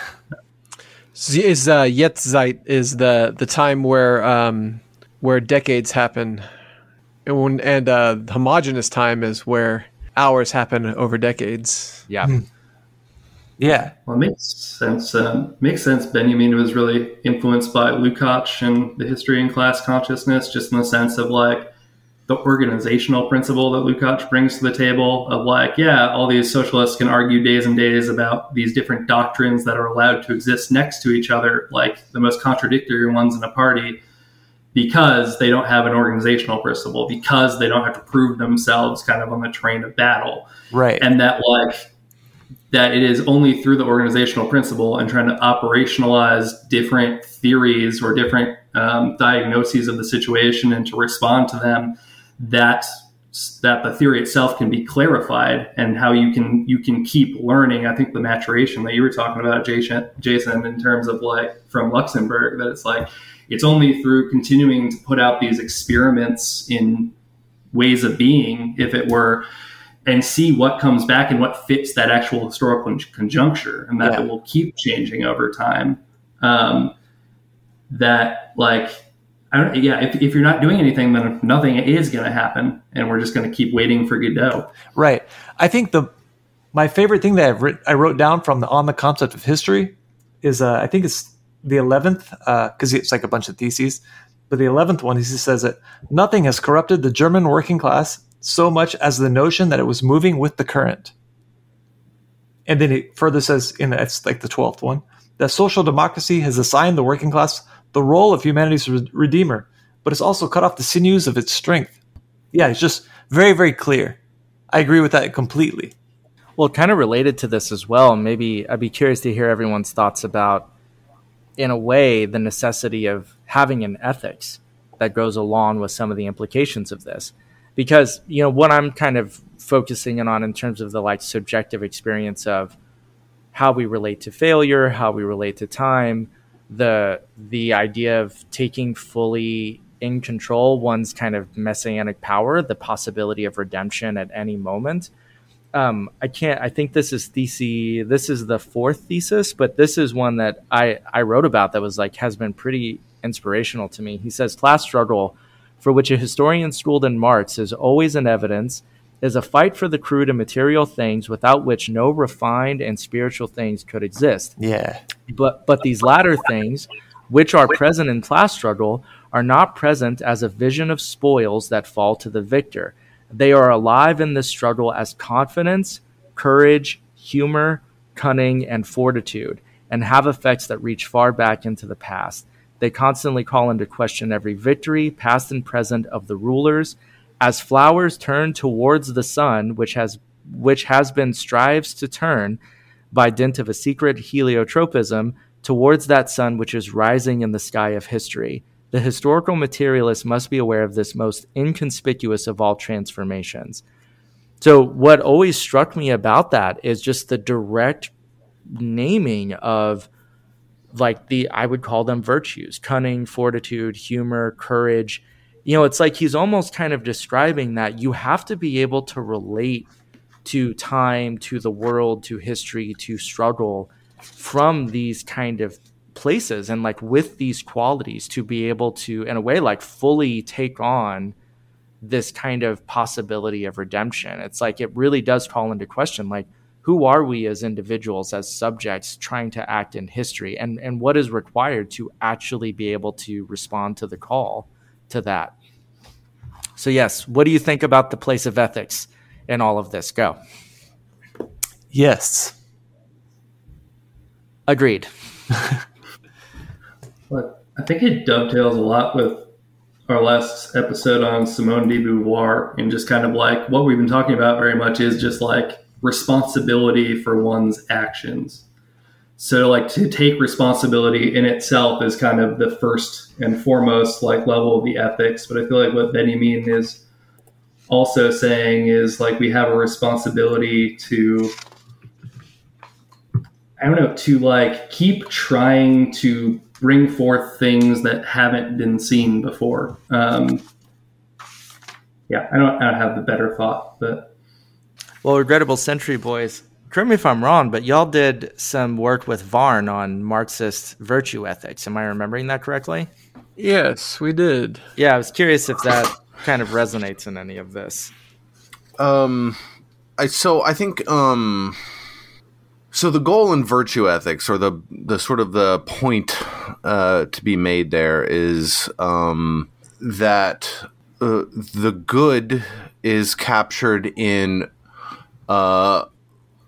is uh, Jetztzeit is the the time where um, where decades happen, and, when, and uh, homogenous time is where hours happen over decades. Yeah. Yeah. Well, it makes sense. Um, makes sense. Benjamin was really influenced by Lukács and the history and class consciousness, just in the sense of like the organizational principle that Lukács brings to the table of like, yeah, all these socialists can argue days and days about these different doctrines that are allowed to exist next to each other, like the most contradictory ones in a party, because they don't have an organizational principle, because they don't have to prove themselves kind of on the train of battle. Right. And that like that it is only through the organizational principle and trying to operationalize different theories or different um, diagnoses of the situation and to respond to them that that the theory itself can be clarified and how you can you can keep learning. I think the maturation that you were talking about jason jason in terms of like from luxemburg that it's like it's only through continuing to put out these experiments in ways of being if it were and see what comes back and what fits that actual historical conjuncture and that yeah. it will keep changing over time um, that like I don't, yeah, if, if you're not doing anything, then nothing is going to happen, and we're just going to keep waiting for Godot. Right. I think the my favorite thing that writ- I wrote down from the on the concept of history is uh, I think it's the eleventh because it's like a bunch of theses, but the eleventh one is he says that nothing has corrupted the German working class so much as the notion that it was moving with the current. And then it further says in it's like the twelfth one that social democracy has assigned the working class the role of humanity's re- redeemer, but it's also cut off the sinews of its strength. Yeah, it's just very very clear. I agree with that completely. Well, kind of related to this as well. Maybe I'd be curious to hear everyone's thoughts about, in a way, the necessity of having an ethics that goes along with some of the implications of this. Because, you know, what I'm kind of focusing in on in terms of the like subjective experience of how we relate to failure, how we relate to time, the the idea of taking fully in control one's kind of messianic power, the possibility of redemption at any moment um, I can't. I think this is thesis. This is the fourth thesis, but this is one that I I wrote about that was like has been pretty inspirational to me. He says class struggle, for which a historian schooled in Marx is always in evidence, is a fight for the crude and material things without which no refined and spiritual things could exist. Yeah. But but these latter things, which are present in class struggle, are not present as a vision of spoils that fall to the victor they are alive in this struggle as confidence, courage, humor, cunning, and fortitude, and have effects that reach far back into the past. They constantly call into question every victory, past and present, of the rulers. As flowers turn towards the sun, which has which has been strives to turn by dint of a secret heliotropism towards that sun which is rising in the sky of history. The historical materialist must be aware of this most inconspicuous of all transformations. So, what always struck me about that is just the direct naming of like the, I would call them virtues cunning, fortitude, humor, courage. You know, it's like he's almost kind of describing that you have to be able to relate to time, to the world, to history, to struggle from these kind of places and like with these qualities to be able to in a way like fully take on this kind of possibility of redemption it's like it really does call into question like who are we as individuals as subjects trying to act in history? And and what is required to actually be able to respond to the call to that? So yes what do you think about the place of ethics in all of this? Go. Yes. Agreed. But I think it dovetails a lot with our last episode on Simone de Beauvoir and just kind of like what we've been talking about very much is just like responsibility for one's actions. So like to take responsibility in itself is kind of the first and foremost like level of the ethics. But I feel like what Benjamin is also saying is like we have a responsibility to I don't know, to like keep trying to bring forth things that haven't been seen before. Um, yeah, I don't, I don't have the better thought, but well, regrettable century boys. Correct me if I'm wrong, but y'all did some work with Varn on Marxist virtue ethics. Am I remembering that correctly? Yes, we did. Yeah, I was curious if that kind of resonates in any of this. Um, I so I think um so the goal in virtue ethics, or the the sort of the point uh, to be made there, is um, that uh, the good is captured in uh,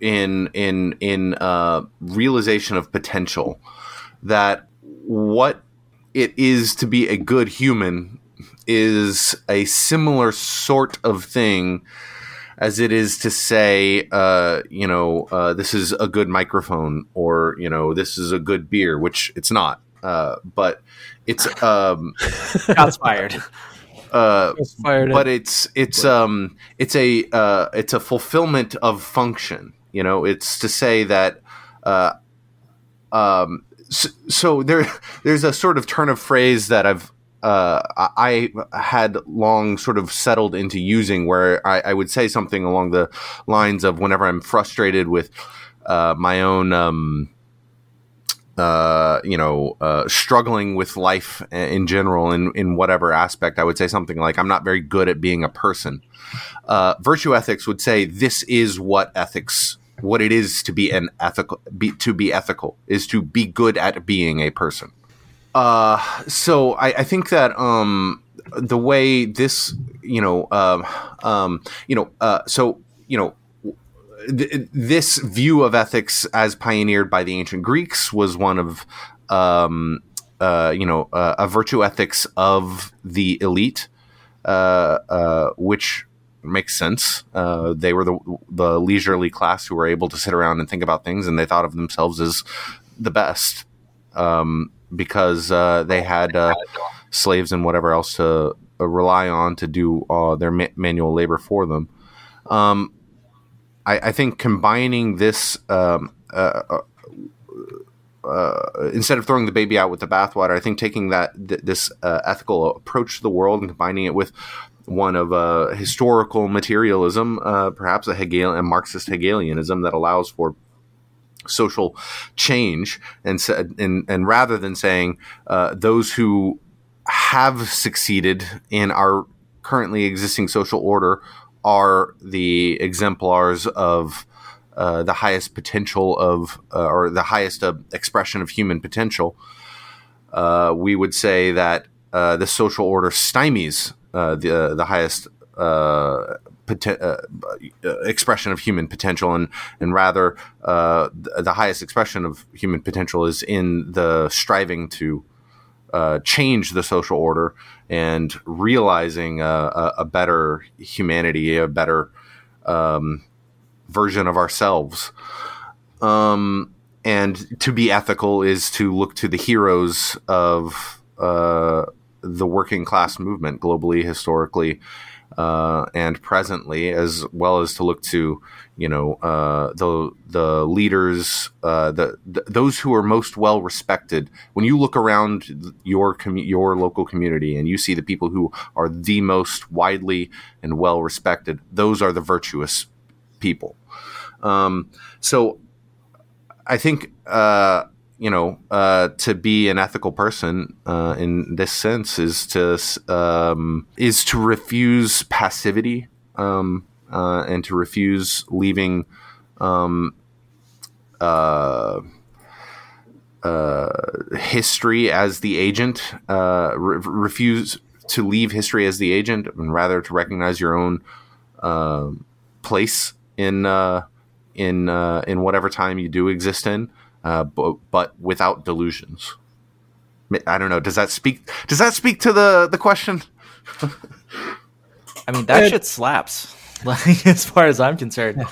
in in in uh, realization of potential. That what it is to be a good human is a similar sort of thing as it is to say, uh, you know, uh, this is a good microphone or, you know, this is a good beer, which it's not. Uh, but it's um, shots fired. Uh, but it's it's um it's a uh, it's a fulfillment of function. You know, it's to say that uh, um so, so there there's a sort of turn of phrase that I've uh, I had long sort of settled into using where I, I, would say something along the lines of whenever I'm frustrated with uh, my own, um, uh, you know, uh, struggling with life in general in, in whatever aspect, I would say something like, I'm not very good at being a person. Uh, virtue ethics would say this is what ethics what it is to be an ethical be, to be ethical is to be good at being a person uh so i, I think that um the way this you know um um you know uh so you know th- this view of ethics as pioneered by the ancient greeks was one of um uh you know uh, a virtue ethics of the elite uh uh which makes sense. Uh, they were the the leisurely class who were able to sit around and think about things, and they thought of themselves as the best um, because uh, they had slaves and whatever else to rely on to do their ma- manual labor for them. Um, I, I, think combining this. Um, uh, uh, instead of throwing the baby out with the bathwater, I think taking that th- this ethical approach to the world and combining it with one of uh, historical materialism, uh, perhaps a Hegel, a Marxist Hegelianism that allows for social change, and and and rather than saying uh, those who have succeeded in our currently existing social order are the exemplars of uh, the highest potential of uh, or the highest uh, expression of human potential. we would say that the social order stymies uh, the uh, the highest uh, uh, expression of human potential, and and rather the, the, highest expression of human potential is in the striving to change the social order and realizing a, a, better humanity, a better um, version of ourselves. Um, and to be ethical is to look to the heroes of uh, the working class movement globally, historically, uh, and presently, as well as to look to you know uh, the the leaders, uh, the, the, those who are most well respected. When you look around your commu- your local community and you see the people who are the most widely and well respected, those are the virtuous people. Um, so, I think uh, you know, uh, to be an ethical person uh, in this sense is to um, is to refuse passivity um, uh, and to refuse leaving um, uh, uh, history as the agent. Uh, re- refuse to leave history as the agent, and rather to recognize your own place in in in whatever time you do exist in uh, but, but without delusions. I don't know. Does that speak? Does that speak to the the question? I mean, that shit slaps. Like as far as I'm concerned.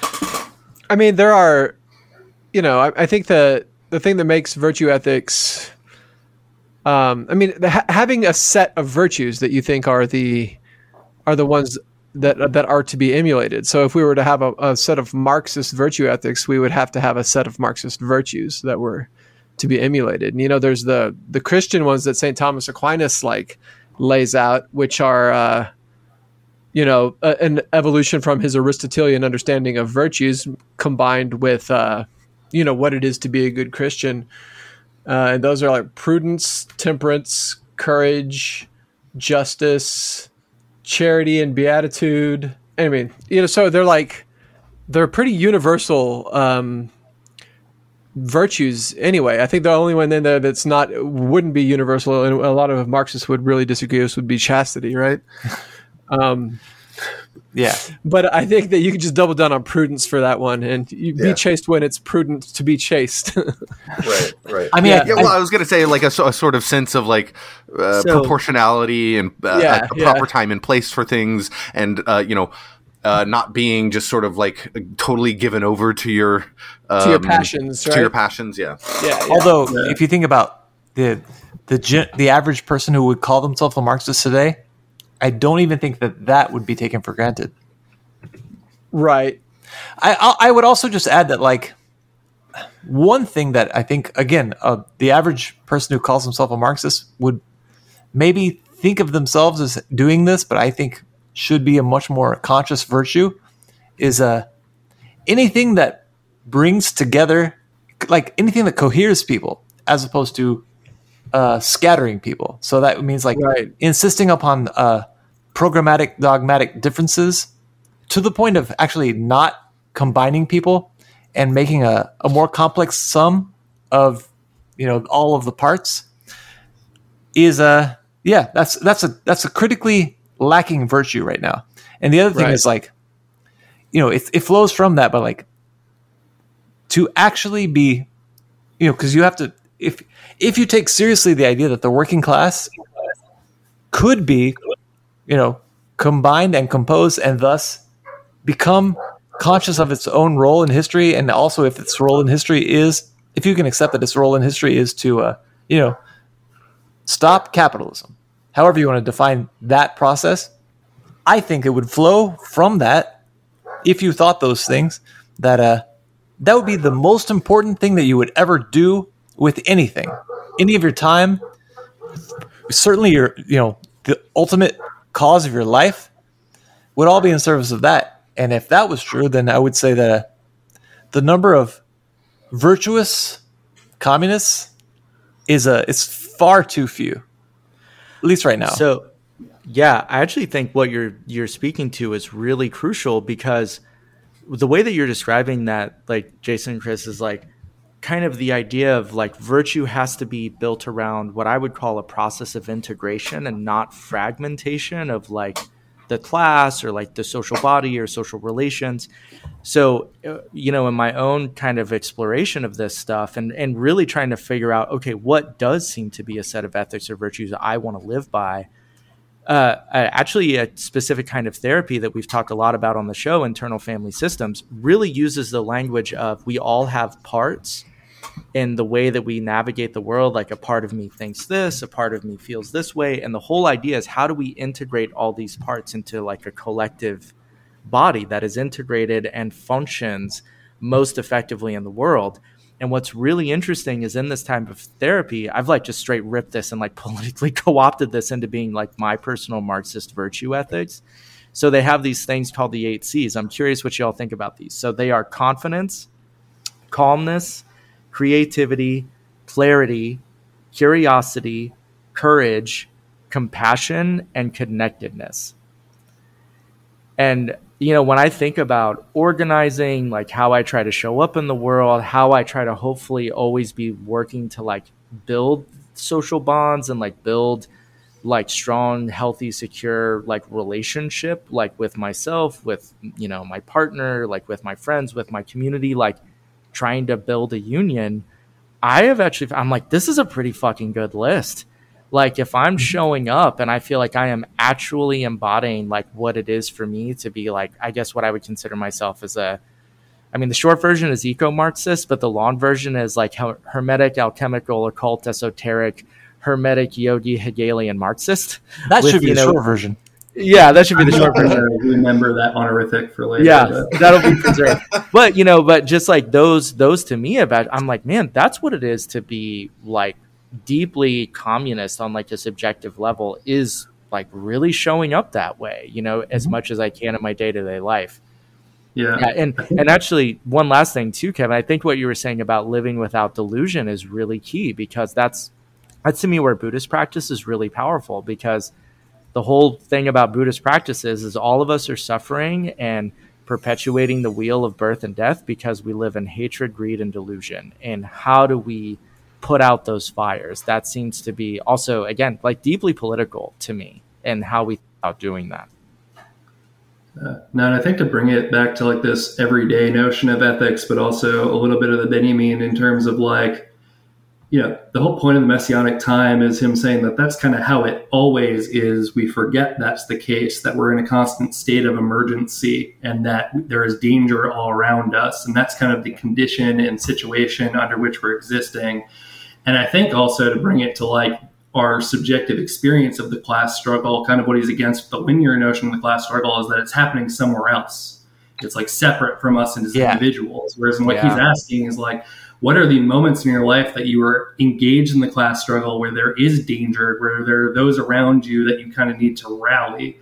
I mean, there are, you know, I, I think the the thing that makes virtue ethics. Um, I mean, the, ha- having a set of virtues that you think are the are the ones that that are to be emulated. So if we were to have a, a, set of Marxist virtue ethics, we would have to have a set of Marxist virtues that were to be emulated. And, you know, there's the the Christian ones that St. Thomas Aquinas like lays out, which are uh, you know a, an evolution from his Aristotelian understanding of virtues combined with uh, you know what it is to be a good Christian. Uh, and those are like prudence, temperance, courage, justice charity and beatitude. I mean, you know, so they're like they're pretty universal um, virtues anyway. I think the only one in there that's not wouldn't be universal, and a lot of Marxists would really disagree with, would be chastity, right? Um, yeah, but I think that you can just double down on prudence for that one, and you yeah. be chaste when it's prudent to be chaste. right, right. I mean, yeah, I, yeah well, I, I was going to say like a, a, sort of sense of like uh, so, proportionality and uh, yeah, a, proper time and place for things, and uh, you know. Uh, not being just sort of like totally given over to your um, to your um, passions, right? to your passions, yeah. Yeah. Although, if you think about the the the average person who would call themselves a Marxist today, I don't even think that that would be taken for granted. Right. I I would also just add that like one thing that I think again uh, the average person who calls himself a Marxist would maybe think of themselves as doing this, but I think should be a much more conscious virtue is uh, anything that brings together like anything that coheres people as opposed to uh, scattering people. So that means like right. insisting upon uh, programmatic dogmatic differences to the point of actually not combining people and making a, a more complex sum of you know all of the parts is a yeah that's that's a that's a critically lacking virtue right now and the other thing Right. is like you know it, it flows from that but like to actually be you know because you have to if if you take seriously the idea that the working class could be you know combined and composed and thus become conscious of its own role in history. And also if its role in history is if you can accept that its role in history is to uh, you know stop capitalism however you want to define that process i think it would flow from that if you thought those things that uh that would be the most important thing that you would ever do with anything. Any of your time certainly your you know the ultimate cause of your life would all be in service of that. And if that was true then i would say that uh, the number of virtuous communists is a it's far too few at least right now. So, yeah, I actually think what you're you're speaking to is really crucial because the way that you're describing that, like Jason Chris, is like kind of the idea of like virtue has to be built around what I would call a process of integration and not fragmentation of like the class or like the social body or social relations. So, uh, you know, in my own kind of exploration of this stuff and, and really trying to figure out, okay, what does seem to be a set of ethics or virtues I want to live by? Uh, actually, a specific kind of therapy that we've talked a lot about on the show, internal family systems, really uses the language of we all have parts in the way that we navigate the world. Like a part of me thinks this, a part of me feels this way. And the whole idea is how do we integrate all these parts into like a collective body that is integrated and functions most effectively in the world. And what's really interesting is in this type of therapy, I've like just straight ripped this and like politically co-opted this into being like my personal Marxist virtue ethics. So they have these things called the eight C's. I'm curious what y'all think about these. So they are confidence, calmness, creativity, clarity, curiosity, courage, compassion, and connectedness. And you know, when I think about organizing, like how I try to show up in the world, how I try to hopefully always be working to like build social bonds and like build like strong, healthy, secure like relationship like with myself, with you know, my partner, like with my friends, with my community, like trying to build a union, I have actually I'm like this is a pretty fucking good list. Like if I'm mm-hmm. showing up and I feel like I am actually embodying like what it is for me to be like I guess what I would consider myself as a I mean the short version is eco-Marxist, but the long version is like hermetic, alchemical, occult, esoteric, hermetic, yogi, Hegelian Marxist. that with, should be you the short version Yeah, that should be the short version. remember that honorific for later. yeah but- that'll be preserved but you know but just like those those to me about i'm like man that's what it is to be like deeply communist on like a subjective level is like really showing up that way you know as mm-hmm. much as i can in my day-to-day life yeah. yeah and and actually one last thing too kevin i think what you were saying about living without delusion is really key because that's that's to me where buddhist practice is really powerful because the whole thing about buddhist practices is all of us are suffering and perpetuating the wheel of birth and death because we live in hatred greed and delusion. And how do we put out those fires? That seems to be also again like deeply political to me and how we about doing that. Uh, no, and I think to bring it back to like this everyday notion of ethics, but also a little bit of the Benjamin in terms of like, you know, the whole point of the messianic time is him saying that that's kind of how it always is. We forget that's the case, that we're in a constant state of emergency and that there is danger all around us. And that's kind of the condition and situation under which we're existing. And I think also to bring it to like our subjective experience of the class struggle, kind of what he's against the linear notion of the class struggle is that it's happening somewhere else. It's like separate from us and as Yeah. individuals. Whereas in what Yeah. he's asking is like, what are the moments in your life that you are engaged in the class struggle where there is danger, where there are those around you that you kind of need to rally?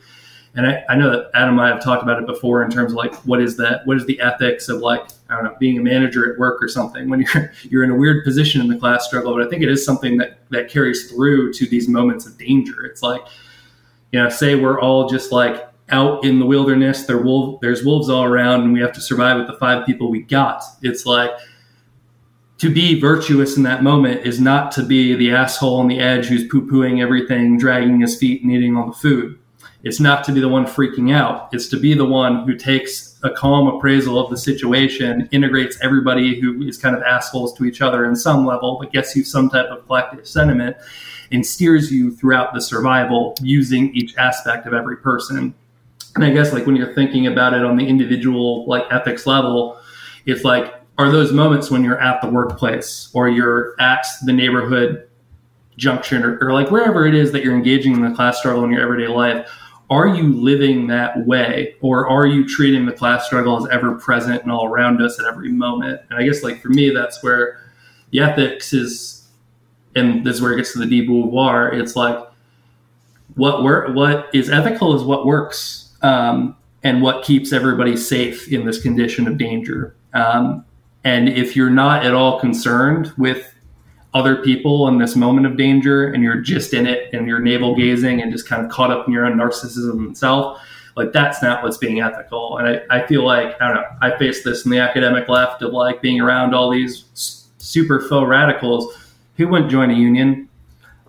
And I, I know that Adam and I have talked about it before in terms of like what is that what is the ethics of like I don't know being a manager at work or something when you're you're in a weird position in the class struggle but I think it is something that that carries through to these moments of danger it's like you know say we're all just like out in the wilderness. There wolf, there's wolves all around, and we have to survive with the five people we got. It's like to be virtuous in that moment is not to be the asshole on the edge who's poo pooing everything, dragging his feet, and eating all the food. It's not to be the one freaking out. It's to be the one who takes a calm appraisal of the situation, integrates everybody who is kind of assholes to each other in some level, but gets you some type of collective sentiment and steers you throughout the survival using each aspect of every person. And I guess like when you're thinking about it on the individual like ethics level, it's like are those moments when you're at the workplace or you're at the neighborhood junction or, or, like wherever it is that you're engaging in the class struggle in your everyday life are you living that way? Or are you treating the class struggle as ever present and all around us at every moment? And i guess like for me that's where the ethics is and this is where it gets to the de Beauvoir it's like what work what is ethical is what works um, and what keeps everybody safe in this condition of danger. Um, and if you're not at all concerned with other people in this moment of danger and you're just in it and you're navel gazing and just kind of caught up in your own narcissism itself, like that's not what's being ethical. And I, I feel like, I don't know, I face this in the academic left of like being around all these super faux radicals who wouldn't join a union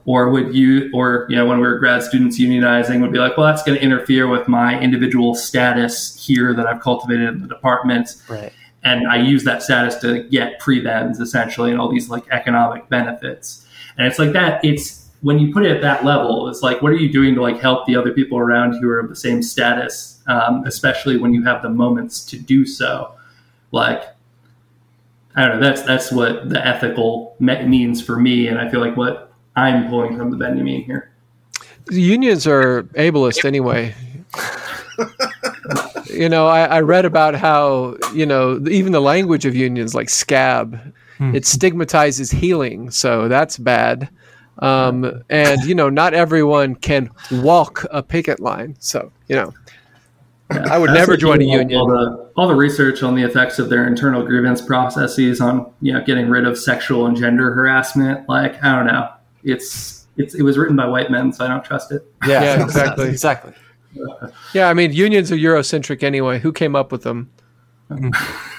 or would you, or, you know, when we were grad students unionizing would be like, well, that's going to interfere with my individual status here that I've cultivated in the department. Right and I use that status to get prebends essentially and all these like economic benefits. And it's like that. It's when you put it at that level, it's like, what are you doing to like help the other people around who are of the same status, um, especially when you have the moments to do so? Like, I don't know. That's that's what the ethical means for me, and I feel like what I'm pulling from the Benjamin here. Unions are ableist anyway. you know, I, I, read about how you know even the language of unions, like scab, hmm. it stigmatizes healing, so that's bad. Um, and you know, not everyone can walk a picket line, so you know. Yeah, I would never join a union. All the, all the research on the effects of their internal grievance processes on you know getting rid of sexual and gender harassment, like I don't know, it's it's it was written by white men, so I don't trust it. Yeah, yeah exactly, exactly. Yeah, I mean, unions are Eurocentric anyway. Who came up with them?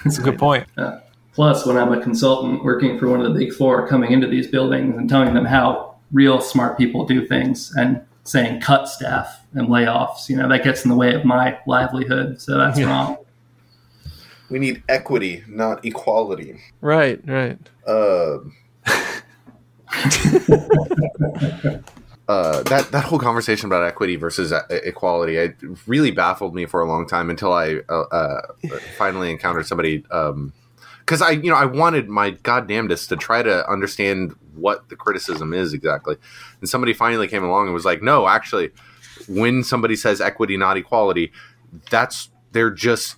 That's a good point. Uh, plus, when I'm a consultant working for one of the big four, coming into these buildings and telling them how real smart people do things and saying cut staff and layoffs, you know, that gets in the way of my livelihood. So that's yeah. wrong. We need equity, not equality. Right, right. Uh, uh, that that whole conversation about equity versus uh, equality, it really baffled me for a long time until I uh, uh finally encountered somebody. Because um, I, you know, I wanted my goddamnedest to try to understand what the criticism is exactly, and somebody finally came along and was like, "No, actually, when somebody says equity, not equality, that's they're just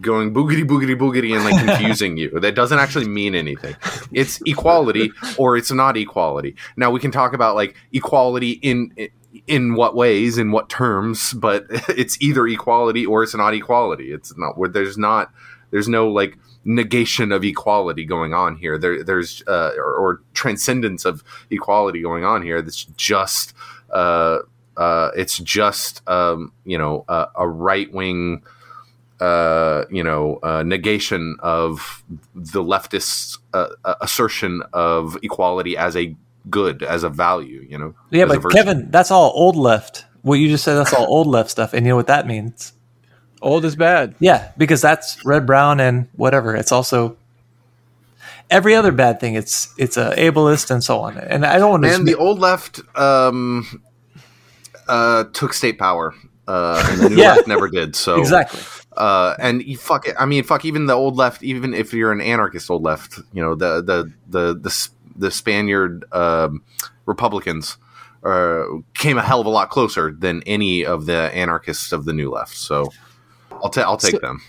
going boogity boogity boogity and like confusing you. That doesn't actually mean anything. It's equality or it's not equality. Now we can talk about like equality in in what ways, in what terms, but it's either equality or it's not equality. It's not where there's not there's no like negation of equality going on here. There there's uh, or, or transcendence of equality going on here. That's just uh, uh, it's just um, you know a right wing uh, you know, uh, negation of the leftist uh, uh, assertion of equality as a good, as a value. You know. Yeah, but Kevin, that's all old left. What you just said, that's all old left stuff, and you know what that means. Old is bad. Yeah, because that's red, brown, and whatever. It's also every other bad thing. It's it's a ableist and so on. And I don't want to. And the old left um, uh, took state power, uh, and the new yeah, left never did. So exactly. Uh, and you fuck it. I mean, fuck even the old left. Even if you're an anarchist old left, you know the the the the, the Spaniard um, Republicans uh, came a hell of a lot closer than any of the anarchists of the new left. So I'll take I'll take so, them.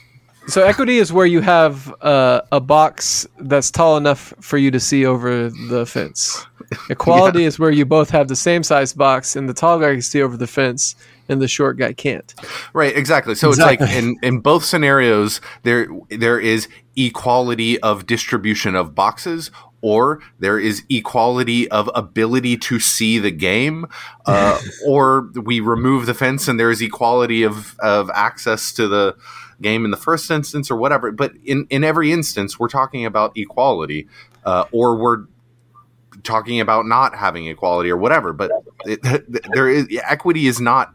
So equity is where you have uh, a box that's tall enough for you to see over the fence. Equality yeah. is where you both have the same size box, and the tall guy can see over the fence, and the short guy can't. Right, exactly. So exactly. it's like in, in both scenarios there there is equality of distribution of boxes or there is equality of ability to see the game, uh, or we remove the fence and there is equality of, of access to the game in the first instance or whatever. But in, in every instance, we're talking about equality, uh, or we're talking about not having equality or whatever. But it, there is equity is not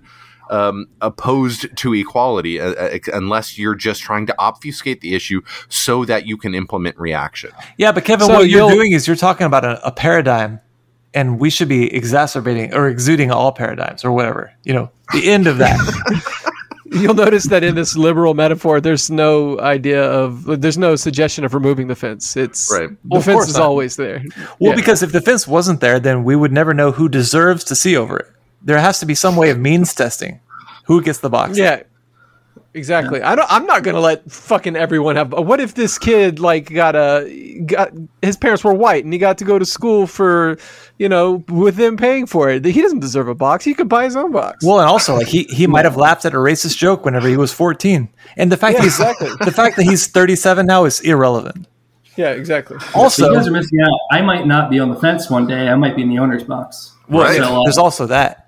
um, opposed to equality uh, uh, unless you're just trying to obfuscate the issue so that you can implement reaction. Yeah, but Kevin, So what you're doing is you're talking about a, a paradigm, and we should be exacerbating or exuding all paradigms or whatever. You know, the end of that. You'll notice that in this liberal metaphor, there's no idea of, there's no suggestion of removing the fence. It's Right. the Of fence is not. always there. Well, Yeah. because if the fence wasn't there, then we would never know who deserves to see over it. There has to be some way of means testing who gets the box. Yeah. Exactly. I don't. I'm not gonna let fucking everyone have. What if this kid like got a got his parents were white and he got to go to school for, you know, with them paying for it. He doesn't deserve a box. He could buy his own box. Well, and also like he he might have laughed at a racist joke whenever he was 14, and the fact Yeah, that he's exactly. the fact that he's 37 now is irrelevant. yeah, exactly. Also, you guys are missing out. I might not be on the fence one day. I might be in the owner's box. well, Right. So, uh, there's also that.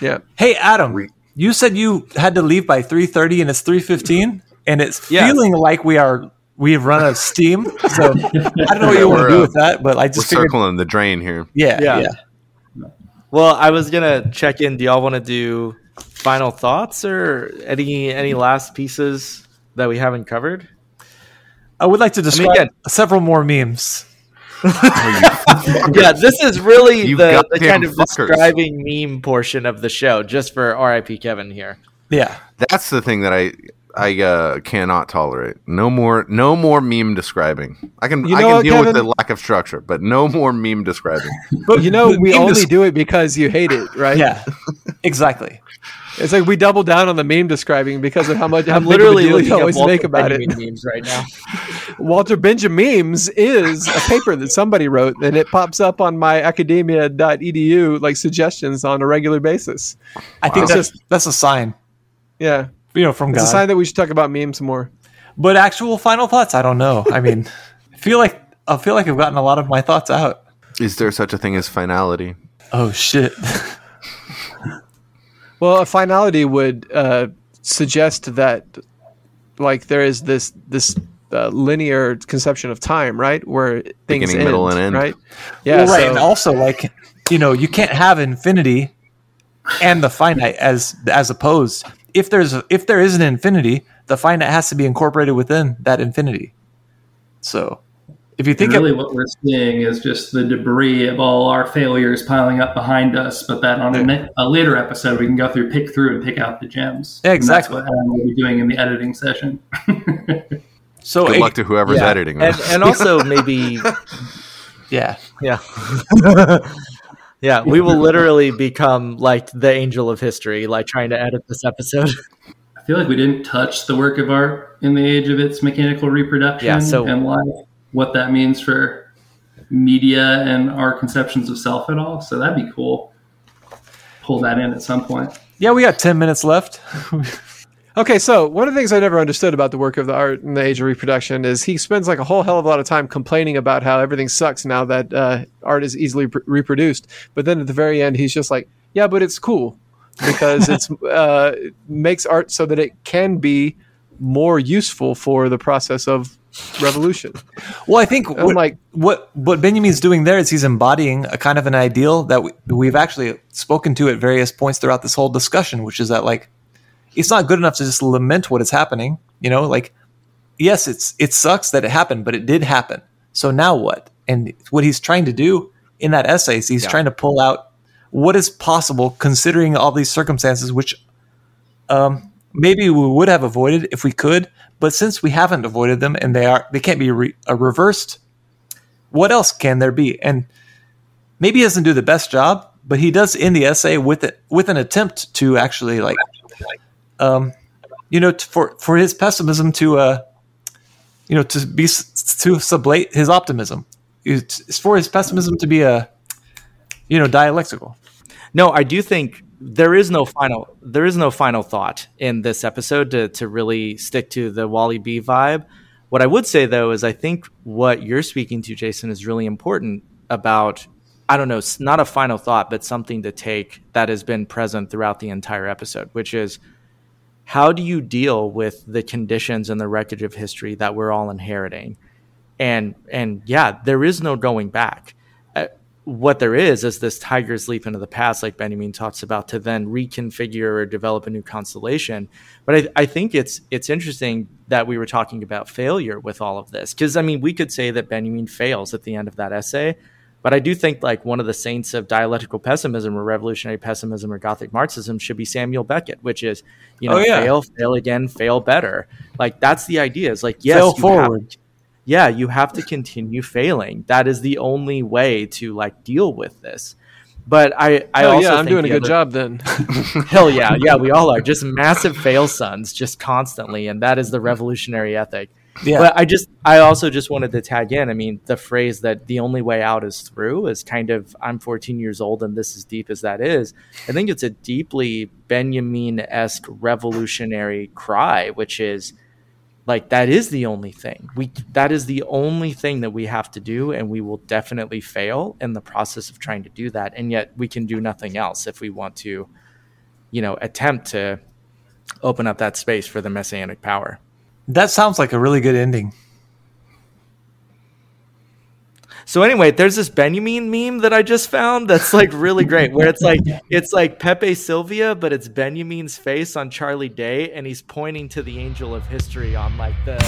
Yeah. Hey, Adam, you said you had to leave by 3:30, and it's 3:15, and it's Yes. feeling like we are we've run out of steam. So I don't know what you want to do uh, with that, but I We're just figured, circling the drain here. yeah, Yeah. yeah. Well, I was gonna check in. Do y'all want to do final thoughts or any any last pieces that we haven't covered? I would like to describe again- several more memes. yeah, this is really You the, the kind of fuckers. describing meme portion of the show, just for RIP Kevin here. Yeah, That's the thing that I I uh, cannot tolerate. No more no more meme describing. I can You I can what, deal with the lack of structure, but no more meme describing. But you know, we only des- do it because you hate it, right? yeah, exactly. It's like we double down on the meme describing because of how much I'm big literally deal looking always Walter make about it. Benjamin memes right now. Walter Benjamin memes is a paper that somebody wrote, and it pops up on my academia.edu like suggestions on a regular basis. I think Wow. that's that's a sign, Yeah, you know, from it's God. a sign that we should talk about memes more. But actual final thoughts, I don't know. I mean, I feel like I feel like I've gotten a lot of my thoughts out. Is there such a thing as finality? Oh shit. Well, a finality would uh, suggest that, like, there is this this uh, linear conception of time, right, where things Beginning, end, middle, and end. right? Yeah, well, right, so- and also like you know, you can't have infinity and the finite as as opposed. If there's if there is an infinity, the finite has to be incorporated within that infinity. So, if you think and really, of, what we're seeing is just the debris of all our failures piling up behind us. But that on a, a later episode, we can go through, pick through, and pick out the gems. Yeah, And that's exactly. what Adam will be doing in the editing session. so Good a- luck to whoever's Yeah. editing and, and also maybe yeah, yeah yeah we will literally become like the angel of history like trying to edit this episode I feel like we didn't touch the work of art in the age of its mechanical reproduction Yeah, so- and life, what that means for media and our conceptions of self at all. So that'd be cool. Pull that in at some point. yeah, we got ten minutes left. Okay, so one of the things I never understood about the work of the art in the age of reproduction is he spends like a whole hell of a lot of time complaining about how everything sucks now that uh, art is easily pr- reproduced. But then at the very end, he's just like, "Yeah, but it's cool because it's uh, it makes art so that it can be more useful for the process of revolution." Well, I think I'm what, like- what what Benjamin's doing there is he's embodying a kind of an ideal that we, we've actually spoken to at various points throughout this whole discussion, which is that like it's not good enough to just lament what is happening. You know, like yes, it's it sucks that it happened, but it did happen. So now what? And what he's trying to do in that essay is he's trying to pull out what is possible considering all these circumstances, which um, maybe we would have avoided if we could, but since we haven't avoided them and they are they can't be re- uh, reversed, what else can there be? And maybe he doesn't do the best job, but he does in the essay with it with an attempt to actually like, um, you know, t- for for his pessimism to uh, you know, to be to sublate his optimism. It's for his pessimism to be a, you know, dialectical. no i do think there is no final there is no final thought in this episode to, to really stick to the wally b vibe What I would say though is I think what you're speaking to, Jason, is really important about I don't know, not a final thought, but something to take that has been present throughout the entire episode, which is how do you deal with the conditions and the wreckage of history that we're all inheriting? And and yeah, there is no going back. What there is is this tiger's leap into the past, like Benjamin talks about, to then reconfigure or develop a new constellation. But I, I think it's it's interesting that we were talking about failure with all of this, because I mean, we could say that Benjamin fails at the end of that essay, but I do think like one of the saints of dialectical pessimism or revolutionary pessimism or Gothic Marxism should be Samuel Beckett, which is, you know, oh, yeah. fail, fail again, fail better. Like that's the idea. Is like yes, fail forward. Have, yeah, you have to continue failing. That is the only way to like deal with this. But I, I oh, also yeah, I'm doing a good other, job then. hell yeah, yeah, we all are just massive fail sons, just constantly, and that is the revolutionary ethic. Yeah. But I just, I also just wanted to tag in. I mean, the phrase that the only way out is through is kind of, I'm 14 years old and this is deep as that is. I think it's a deeply Benjamin esque revolutionary cry, which is like, that is the only thing. We, that is the only thing that we have to do. And we will definitely fail in the process of trying to do that. And yet we can do nothing else if we want to, you know, attempt to open up that space for the messianic power. That sounds like a really good ending. So anyway, there's this Benjamin meme that I just found that's like really great, where it's like it's like Pepe Silvia, but it's Benjamin's face on Charlie Day, and he's pointing to the angel of history on like the.